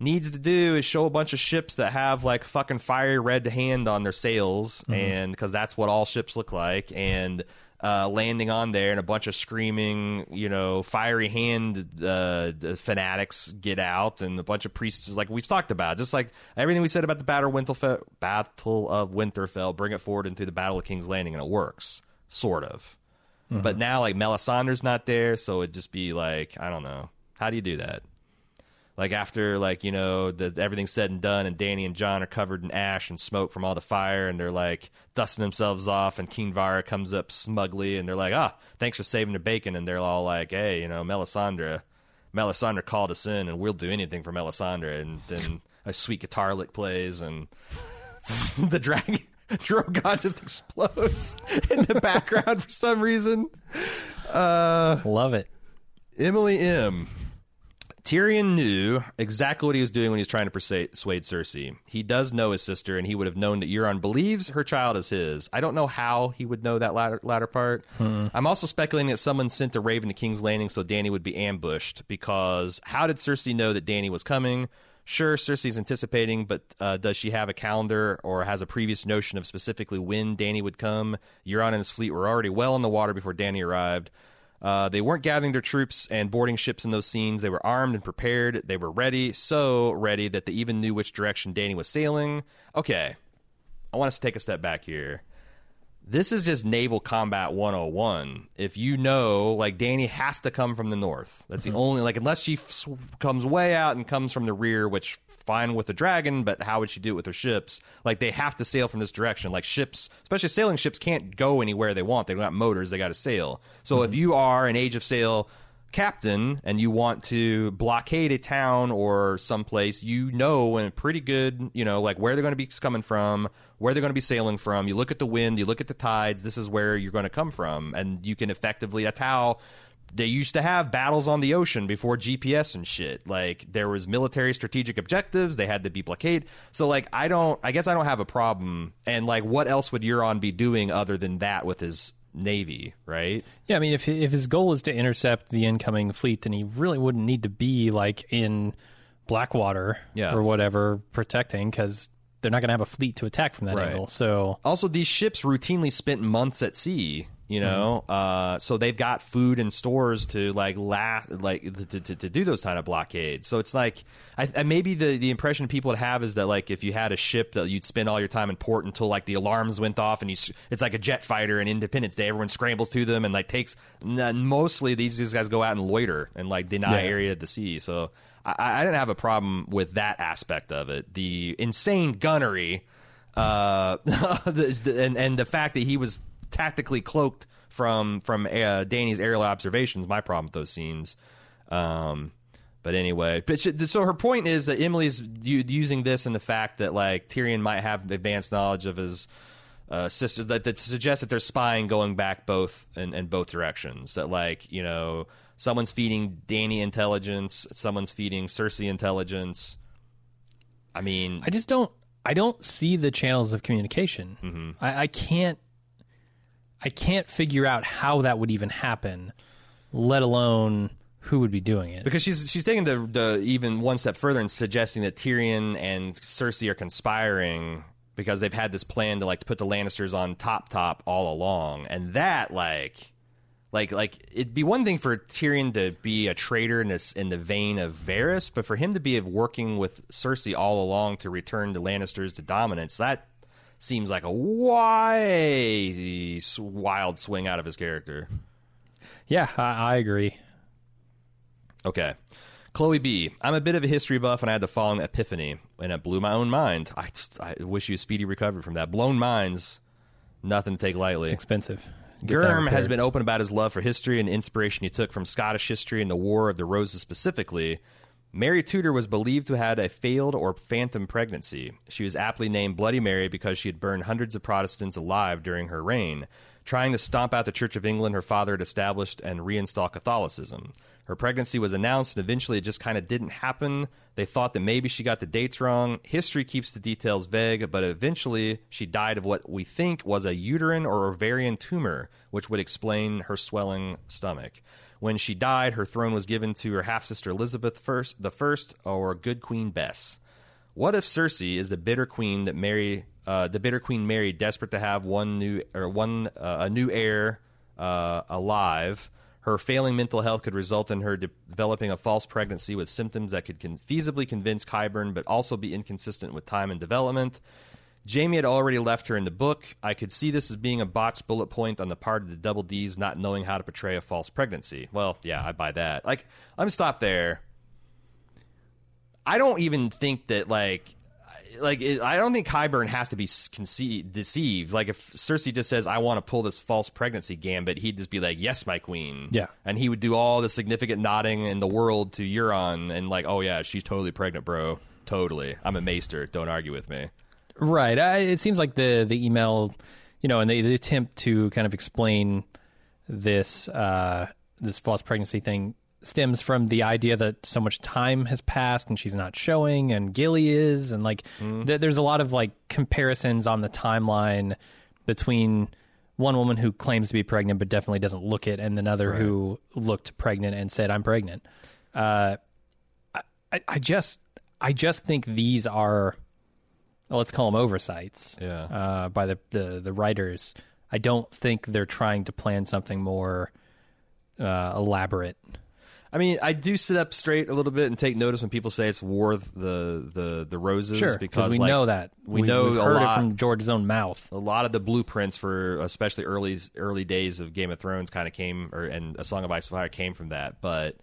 needs to do is show a bunch of ships that have like fucking fiery red hand on their sails mm-hmm. and because that's what all ships look like and uh, landing on there and a bunch of screaming you know fiery hand uh, the fanatics get out and a bunch of priests like we've talked about just like everything we said about the battle of winterfell battle of winterfell bring it forward into the battle of king's landing and it works sort of. But now like melisandre's not there so it'd just be like i don't know. How do you do that like after like you know the, everything's said and done and dany and jon are covered in ash and smoke from all the fire and they're like dusting themselves off and Kinvara comes up smugly and they're like ah thanks for saving the bacon and they're all like hey you know melisandre melisandre called us in and we'll do anything for melisandre and then a sweet guitar lick plays and the dragon drogon just explodes in the background for some reason uh Love it. Emily M. Tyrion knew exactly what he was doing when he was trying to persuade Cersei. He does know his sister, and he would have known that Euron believes her child is his. I don't know how he would know that latter, latter part. I'm also speculating that someone sent a raven to King's Landing so Dany would be ambushed, because how did Cersei know that Dany was coming? Sure, Cersei's anticipating, but uh, does she have a calendar or has a previous notion of specifically when Dany would come? Euron and his fleet were already well in the water before Dany arrived. Uh, they weren't gathering their troops and boarding ships in those scenes. They were armed and prepared. They were ready, so ready that they even knew which direction Dany was sailing. Okay, I want us to take a step back here. This is just naval combat 101. If you know, like, Dany has to come from the north. That's the mm-hmm. only, like, unless she f- comes way out and comes from the rear, which fine with the dragon, but how would she do it with her ships? Like, they have to sail from this direction. Like, ships, especially sailing ships, can't go anywhere they want. They don't have motors, they got to sail. So if mm-hmm. you are an Age of Sail captain and you want to blockade a town or someplace, you know and pretty good, you know, like where they're going to be coming from, where they're going to be sailing from. You look at the wind, you look at the tides, this is where you're going to come from. And you can effectively, that's how they used to have battles on the ocean before GPS and shit. Like there was military strategic objectives, they had to be blockade. So like I don't I guess I don't have a problem. And like what else would Euron be doing other than that with his navy, right? Yeah, I mean, if if his goal is to intercept the incoming fleet, then he really wouldn't need to be like in Blackwater Yeah. or whatever protecting because they're not going to have a fleet to attack from that Right. angle. So Also, these ships routinely spent months at sea. You know, uh, so they've got food and stores to like la- like to, to, to do those kind of blockades. So it's like, I, I maybe the the impression people would have is that like if you had a ship that you'd spend all your time in port until like the alarms went off and you, it's like a jet fighter in Independence Day. Everyone scrambles to them and like takes. Mostly these these guys go out and loiter and like deny Yeah. area of the sea. So I, I didn't have a problem with that aspect of it. The insane gunnery uh, and and the fact that he was tactically cloaked from from uh, Dany's aerial observations. My problem with those scenes. Um, but anyway, but she, so her point is that Emily's u- using this and the fact that like Tyrion might have advanced knowledge of his uh, sister that, that suggests that there's spying going back both in, in both directions. That like you know someone's feeding Dany intelligence, someone's feeding Cersei intelligence. I mean, I just don't. I don't see the channels of communication. Mm-hmm. I, I can't. I can't figure out how that would even happen, let alone who would be doing it. because she's she's taking the, the even one step further and suggesting that Tyrion and Cersei are conspiring because they've had this plan to like to put the Lannisters on top top all along, and that like. Like, like it'd be one thing for Tyrion to be a traitor in this in the vein of Varys, but for him to be working with Cersei all along to return the Lannisters to dominance, that seems like a wild swing out of his character. Yeah, I, I agree. Okay. Chloe B. I'm a bit of a history buff, and I had the following epiphany, and it blew my own mind. I, I wish you a speedy recovery from that. Blown minds, nothing to take lightly. It's expensive. Gurm has been open about his love for history and inspiration he took from Scottish history and the War of the Roses specifically. Mary Tudor was believed to have had a failed or phantom pregnancy. She was aptly named Bloody Mary because she had burned hundreds of Protestants alive during her reign. Trying to stomp out the Church of England, her father had established and reinstall Catholicism. Her pregnancy was announced, and eventually it just kind of didn't happen. They thought that maybe she got the dates wrong. History keeps the details vague, but eventually she died of what we think was a uterine or ovarian tumor, which would explain her swelling stomach. When she died, her throne was given to her half sister Elizabeth first, the first, or good Queen Bess. What if Cersei is the bitter queen that Mary, uh, the bitter queen Mary, desperate to have one new or one uh, a new heir uh, alive? Her failing mental health could result in her de- developing a false pregnancy with symptoms that could con- feasibly convince Qyburn, but also be inconsistent with time and development. Jaime had already left her in the book. I could see this as being a botched bullet point on the part of the Double D's not knowing how to portray a false pregnancy. Well, yeah, I buy that. Like, I'm stop there. I don't even think that like like it, I don't think Qyburn has to be conce- deceived. Like if Cersei just says I want to pull this false pregnancy gambit, he'd just be like, "Yes, my queen." Yeah. and he would do all the significant nodding in the world to Euron and like, "Oh yeah, she's totally pregnant, bro. Totally. I'm a maester. Don't argue with me." Right. I, it seems like the the email, you know, and the, the attempt to kind of explain this uh, this false pregnancy thing stems from the idea that so much time has passed and she's not showing, and Gilly is, and like th- there's a lot of like comparisons on the timeline between one woman who claims to be pregnant but definitely doesn't look it, and another who looked pregnant and said, "I'm pregnant." Uh, I, I just, I just think these are, well, let's call them oversights Yeah. uh, by the, the the writers. I don't think they're trying to plan something more uh, elaborate. I mean, I do sit up straight a little bit and take notice when people say it's War the the the Roses because we like, know that we know we've a heard lot. it from George's own mouth. a lot of the blueprints for especially early early days of Game of Thrones kind of came or and A Song of Ice and Fire came from that but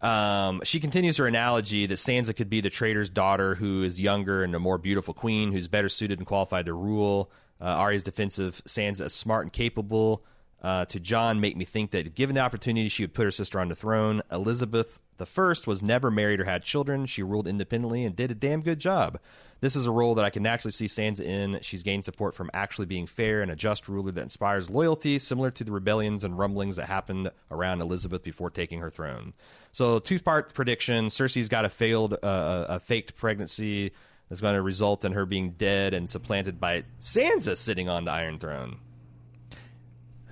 um, she continues her analogy that Sansa could be the traitor's daughter who is younger and a more beautiful queen who's better suited and qualified to rule. Uh, Arya's defensive Sansa is smart and capable. Uh, to Jon, make me think that given the opportunity, she would put her sister on the throne. Elizabeth First was never married or had children. She ruled independently and did a damn good job. This is a role that I can naturally see Sansa in. She's gained support from actually being fair and a just ruler that inspires loyalty, similar to the rebellions and rumblings that happened around Elizabeth before taking her throne. So, two part prediction: Cersei's got a failed, uh, a faked pregnancy that's going to result in her being dead and supplanted by Sansa sitting on the Iron Throne.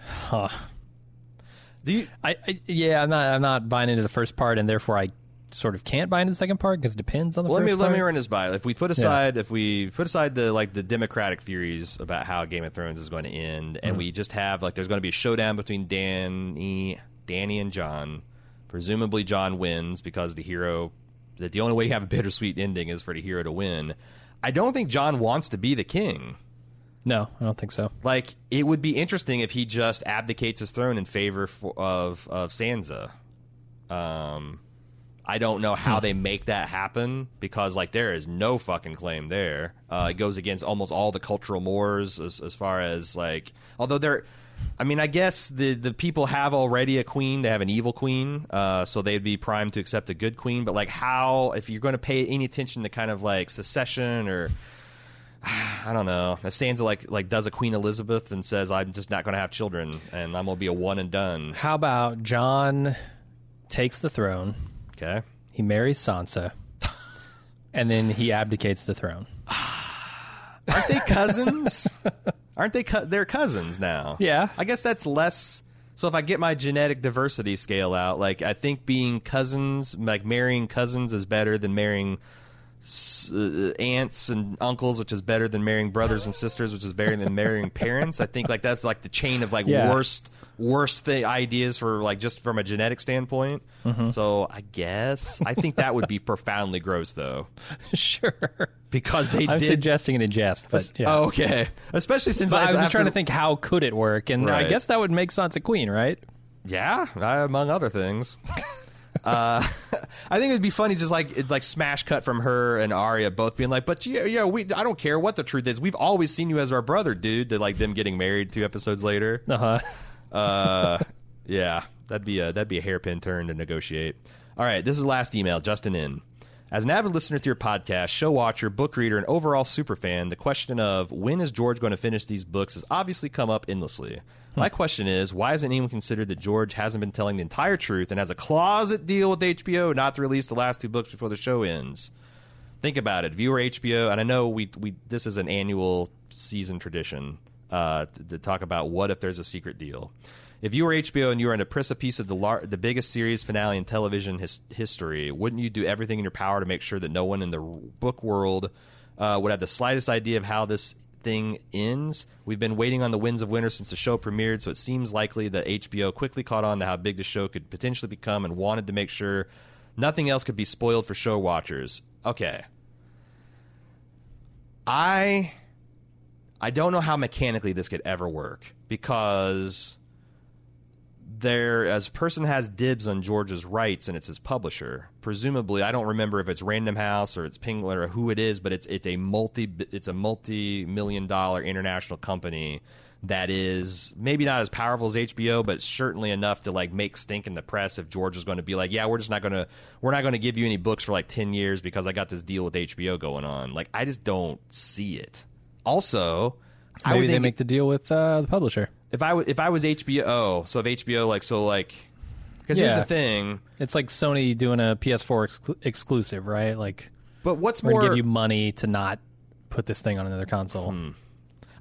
Huh. Do you? I, I yeah, I'm not I'm not buying into the first part, and therefore I sort of can't buy into the second part because it depends on the Well, let first me let me run this by. If we put aside if we put aside the like the democratic theories about how Game of Thrones is going to end, and mm. we just have like there's going to be a showdown between Dany, Dany and Jon. Presumably, Jon wins because the hero. That the only way you have a bittersweet ending is for the hero to win. I don't think Jon wants to be the king. No, I don't think so. Like it would be interesting if he just abdicates his throne in favor for, of of Sansa. Um, I don't know how they make that happen because like there is no fucking claim there. Uh, it goes against almost all the cultural mores as, as far as like although there. I mean, I guess the the people have already a queen. They have an evil queen, uh, so they'd be primed to accept a good queen. But like, how if you're going to pay any attention to kind of like secession or I don't know. If Sansa like like does a Queen Elizabeth and says, "I'm just not going to have children and I'm going to be a one and done." How about Jon takes the throne, Okay. he marries Sansa, and then he abdicates the throne. Aren't they cousins? Aren't they? Co- they're cousins now. Yeah. I guess that's less. So if I get my genetic diversity scale out, like I think being cousins, like marrying cousins, is better than marrying uh, aunts and uncles, which is better than marrying brothers and sisters, which is better than marrying parents. I think like that's like the chain of like Yeah. worst worst th- ideas for like just from a genetic standpoint. Mm-hmm. So I guess I think that would be profoundly gross though, sure. because they I'm did. suggesting it in jest, but yeah. Oh, okay. Especially since But I was just trying to think how could it work, and I guess that would make Sansa queen, right? Yeah, I- among other things. uh, I think it'd be funny, just like it's like smash cut from her and Arya both being like, "But yeah, yeah, we I don't care what the truth is. We've always seen you as our brother, dude." To like them getting married two episodes later. Uh huh. Uh, yeah, that'd be a that'd be a hairpin turn to negotiate. All right, this is the last email, Justin in. As an avid listener to your podcast, show watcher, book reader, and overall super fan, the question of when is George going to finish these books has obviously come up endlessly. My question is, why hasn't anyone considered that George hasn't been telling the entire truth and has a closet deal with HBO not to release the last two books before the show ends? Think about it. Viewer HBO, and I know we we this is an annual season tradition uh, to, to talk about what if there's a secret deal. If you were HBO and you were on the precipice of the lar- the biggest series finale in television his- history, wouldn't you do everything in your power to make sure that no one in the book world uh, would have the slightest idea of how this thing ends? We've been waiting on the Winds of Winter since the show premiered, so it seems likely that HBO quickly caught on to how big the show could potentially become and wanted to make sure nothing else could be spoiled for show watchers. Okay. I I don't know how mechanically this could ever work because there as a person has dibs on George's rights and it's his publisher. Presumably, I don't remember if it's Random House or it's Penguin or who it is, but it's it's a multi it's a multi million dollar international company that is maybe not as powerful as HBO, but certainly enough to like make stink in the press if George was going to be like, yeah, we're just not going to we're not going to give you any books for like 10 years because I got this deal with HBO going on. Like I just don't see it. Also, Maybe they make the deal with uh, the publisher. If I w- if I was HBO, so if HBO like so like Because here's Yeah. the thing. It's like Sony doing a PS4 exclu- exclusive, right? Like But what's we're more, gonna give you money to not put this thing on another console. Hmm.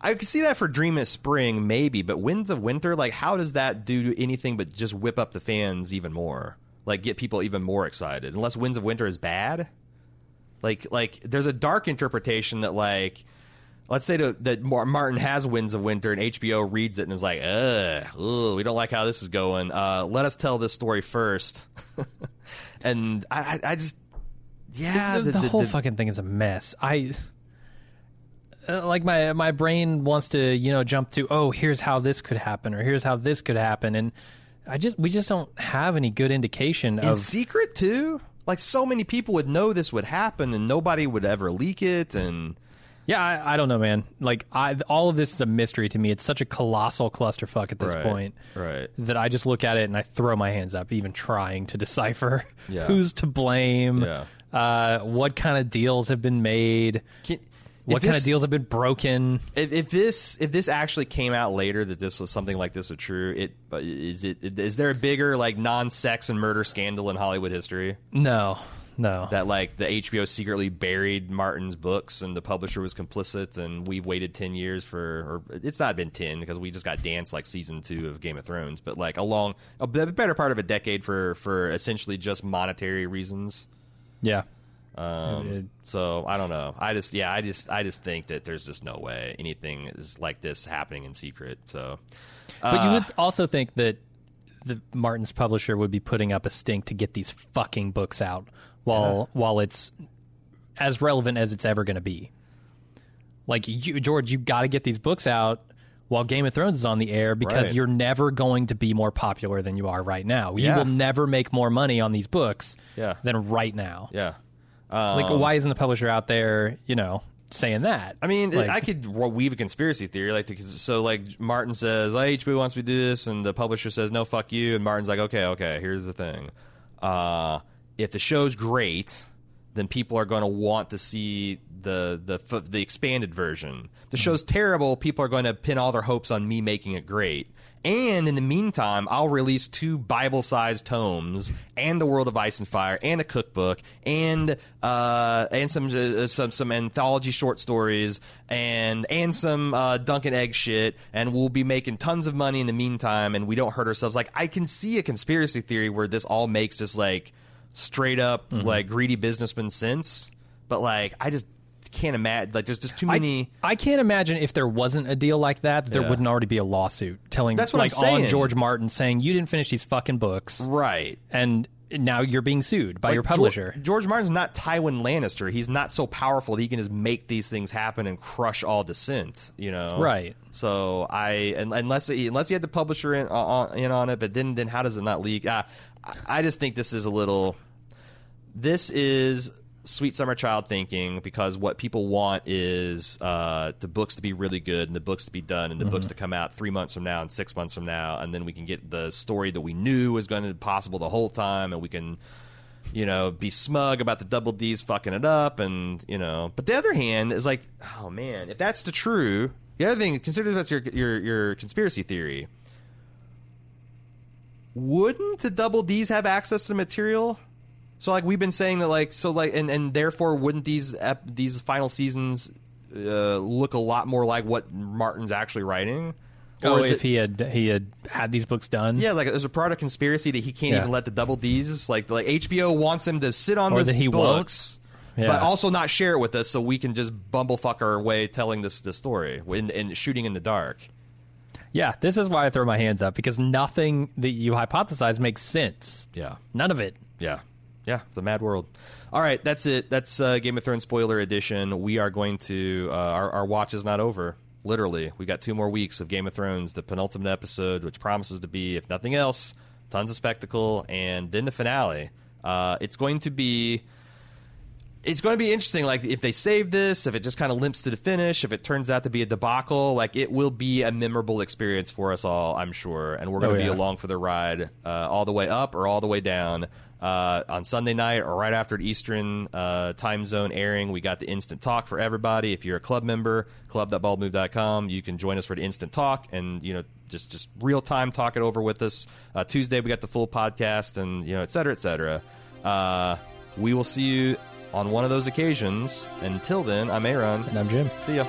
I could see that for Dream of Spring, maybe, but Winds of Winter, like, how does that do anything but just whip up the fans even more? Like, get people even more excited? Unless Winds of Winter is bad, like, like there's a dark interpretation that, like, let's say that, that Martin has Winds of Winter and HBO reads it and is like, ugh, ugh we don't like how this is going. Uh, let us tell this story first. and I, I, just, yeah, the, the whole fucking thing is a mess. I uh, like my my brain wants to you know jump to oh here's how this could happen or here's how this could happen and I just we just don't have any good indication in of secret too. Like so many people would know this would happen, and nobody would ever leak it. And yeah I, I don't know man like I all of this is a mystery to me. It's such a colossal clusterfuck at this Right, point right. that I just look at it and I throw my hands up even trying to decipher Yeah. who's to blame. Yeah. Uh, what kind of deals have been made? Can, What if kind of deals have been broken? If, if this if this actually came out later that this was something like this was true, it but is it is there a bigger like non sex and murder scandal in Hollywood history No, no. that like the HBO secretly buried Martin's books and the publisher was complicit and we've waited ten years for or it's not been ten because we just got danced like season two of Game of Thrones, but like a long a better part of a decade for for essentially just monetary reasons. yeah. Um, It- so I don't know. I just yeah, I just I just think that there's just no way anything is like this happening in secret. So But you Uh, would also think that the Martin's publisher would be putting up a stink to get these fucking books out while while it's as relevant as it's ever going to be. Like you, George, you got to get these books out while Game of Thrones is on the air because Right. you're never going to be more popular than you are right now. You will never make more money on these books Yeah. than right now. yeah. Um, Like, why isn't the publisher out there, you know, saying that? I mean, Like- I could weave a conspiracy theory, like to, so, like Martin says, oh, "HBO wants me to do this," and the publisher says, "No, fuck you," and Martin's like, "Okay, okay, here's the thing: uh, if the show's great, then people are going to want to see the the the expanded version. The show's terrible, people are going to pin all their hopes on me making it great." And in the meantime, I'll release two Bible-sized tomes and the World of Ice and Fire and a cookbook and uh, and some uh, some some anthology short stories and and some uh, Dunk and Egg shit. And we'll be making tons of money in the meantime, and we don't hurt ourselves. Like I can see a conspiracy theory where this all makes just like straight up like greedy businessman sense, but like I just can't imagine. Like there's just too many. I, I can't imagine if there wasn't a deal like that, that there Yeah. wouldn't already be a lawsuit telling That's what I'm saying. on George Martin saying you didn't finish these fucking books right. and now you're being sued by Like, your publisher. George Martin's not Tywin Lannister. He's not so powerful that he can just make these things happen and crush all dissent. You know, Right. So I, un- unless he, unless he had the publisher in on, in on it, but then then how does it not leak? Uh, I just think this is a little. This is sweet summer child thinking because what people want is uh, the books to be really good and the books to be done and the books to come out three months from now and six months from now. And then we can get the story that we knew was going to be possible the whole time and we can you know be smug about the double d's fucking it up and you know. But the other hand is like oh man if that's the true the other thing consider that's your your your conspiracy theory. Wouldn't the double d's have access to the material so like we've been saying that like so like and and therefore wouldn't these ep- these final seasons uh, look a lot more like what Martin's actually writing? oh, if it- he had he had had these books done, yeah, like there's a part of conspiracy that he can't Yeah. even let the double D's like like HBO wants him to sit on Or the that he books, Yeah. but also not share it with us so we can just bumblefuck our way telling this this story and, and shooting in the dark. yeah. This is why I throw my hands up because nothing that you hypothesize makes sense. Yeah. None of it. Yeah. Yeah, it's a mad world. All right, that's it. That's uh, Game of Thrones spoiler edition. We are going to uh, our our watch is not over. Literally, we got two more weeks of Game of Thrones, the penultimate episode, which promises to be, if nothing else, tons of spectacle, and then the finale. Uh, it's going to be it's going to be interesting. Like if they save this, if it just kind of limps to the finish, if it turns out to be a debacle, like it will be a memorable experience for us all, I'm sure, and we're going Oh, to be yeah. along for the ride, uh, all the way up or all the way down. Uh, on Sunday night or right after Eastern uh, time zone airing, we got the instant talk for everybody. If you're a club member, club.baldmove.com, you can join us for the instant talk and you know just just real time talk it over with us. Uh, Tuesday we got the full podcast, and you know, et cetera, et cetera. Uh, we will see you on one of those occasions. Until then, I'm Aaron. And I'm Jim. See ya.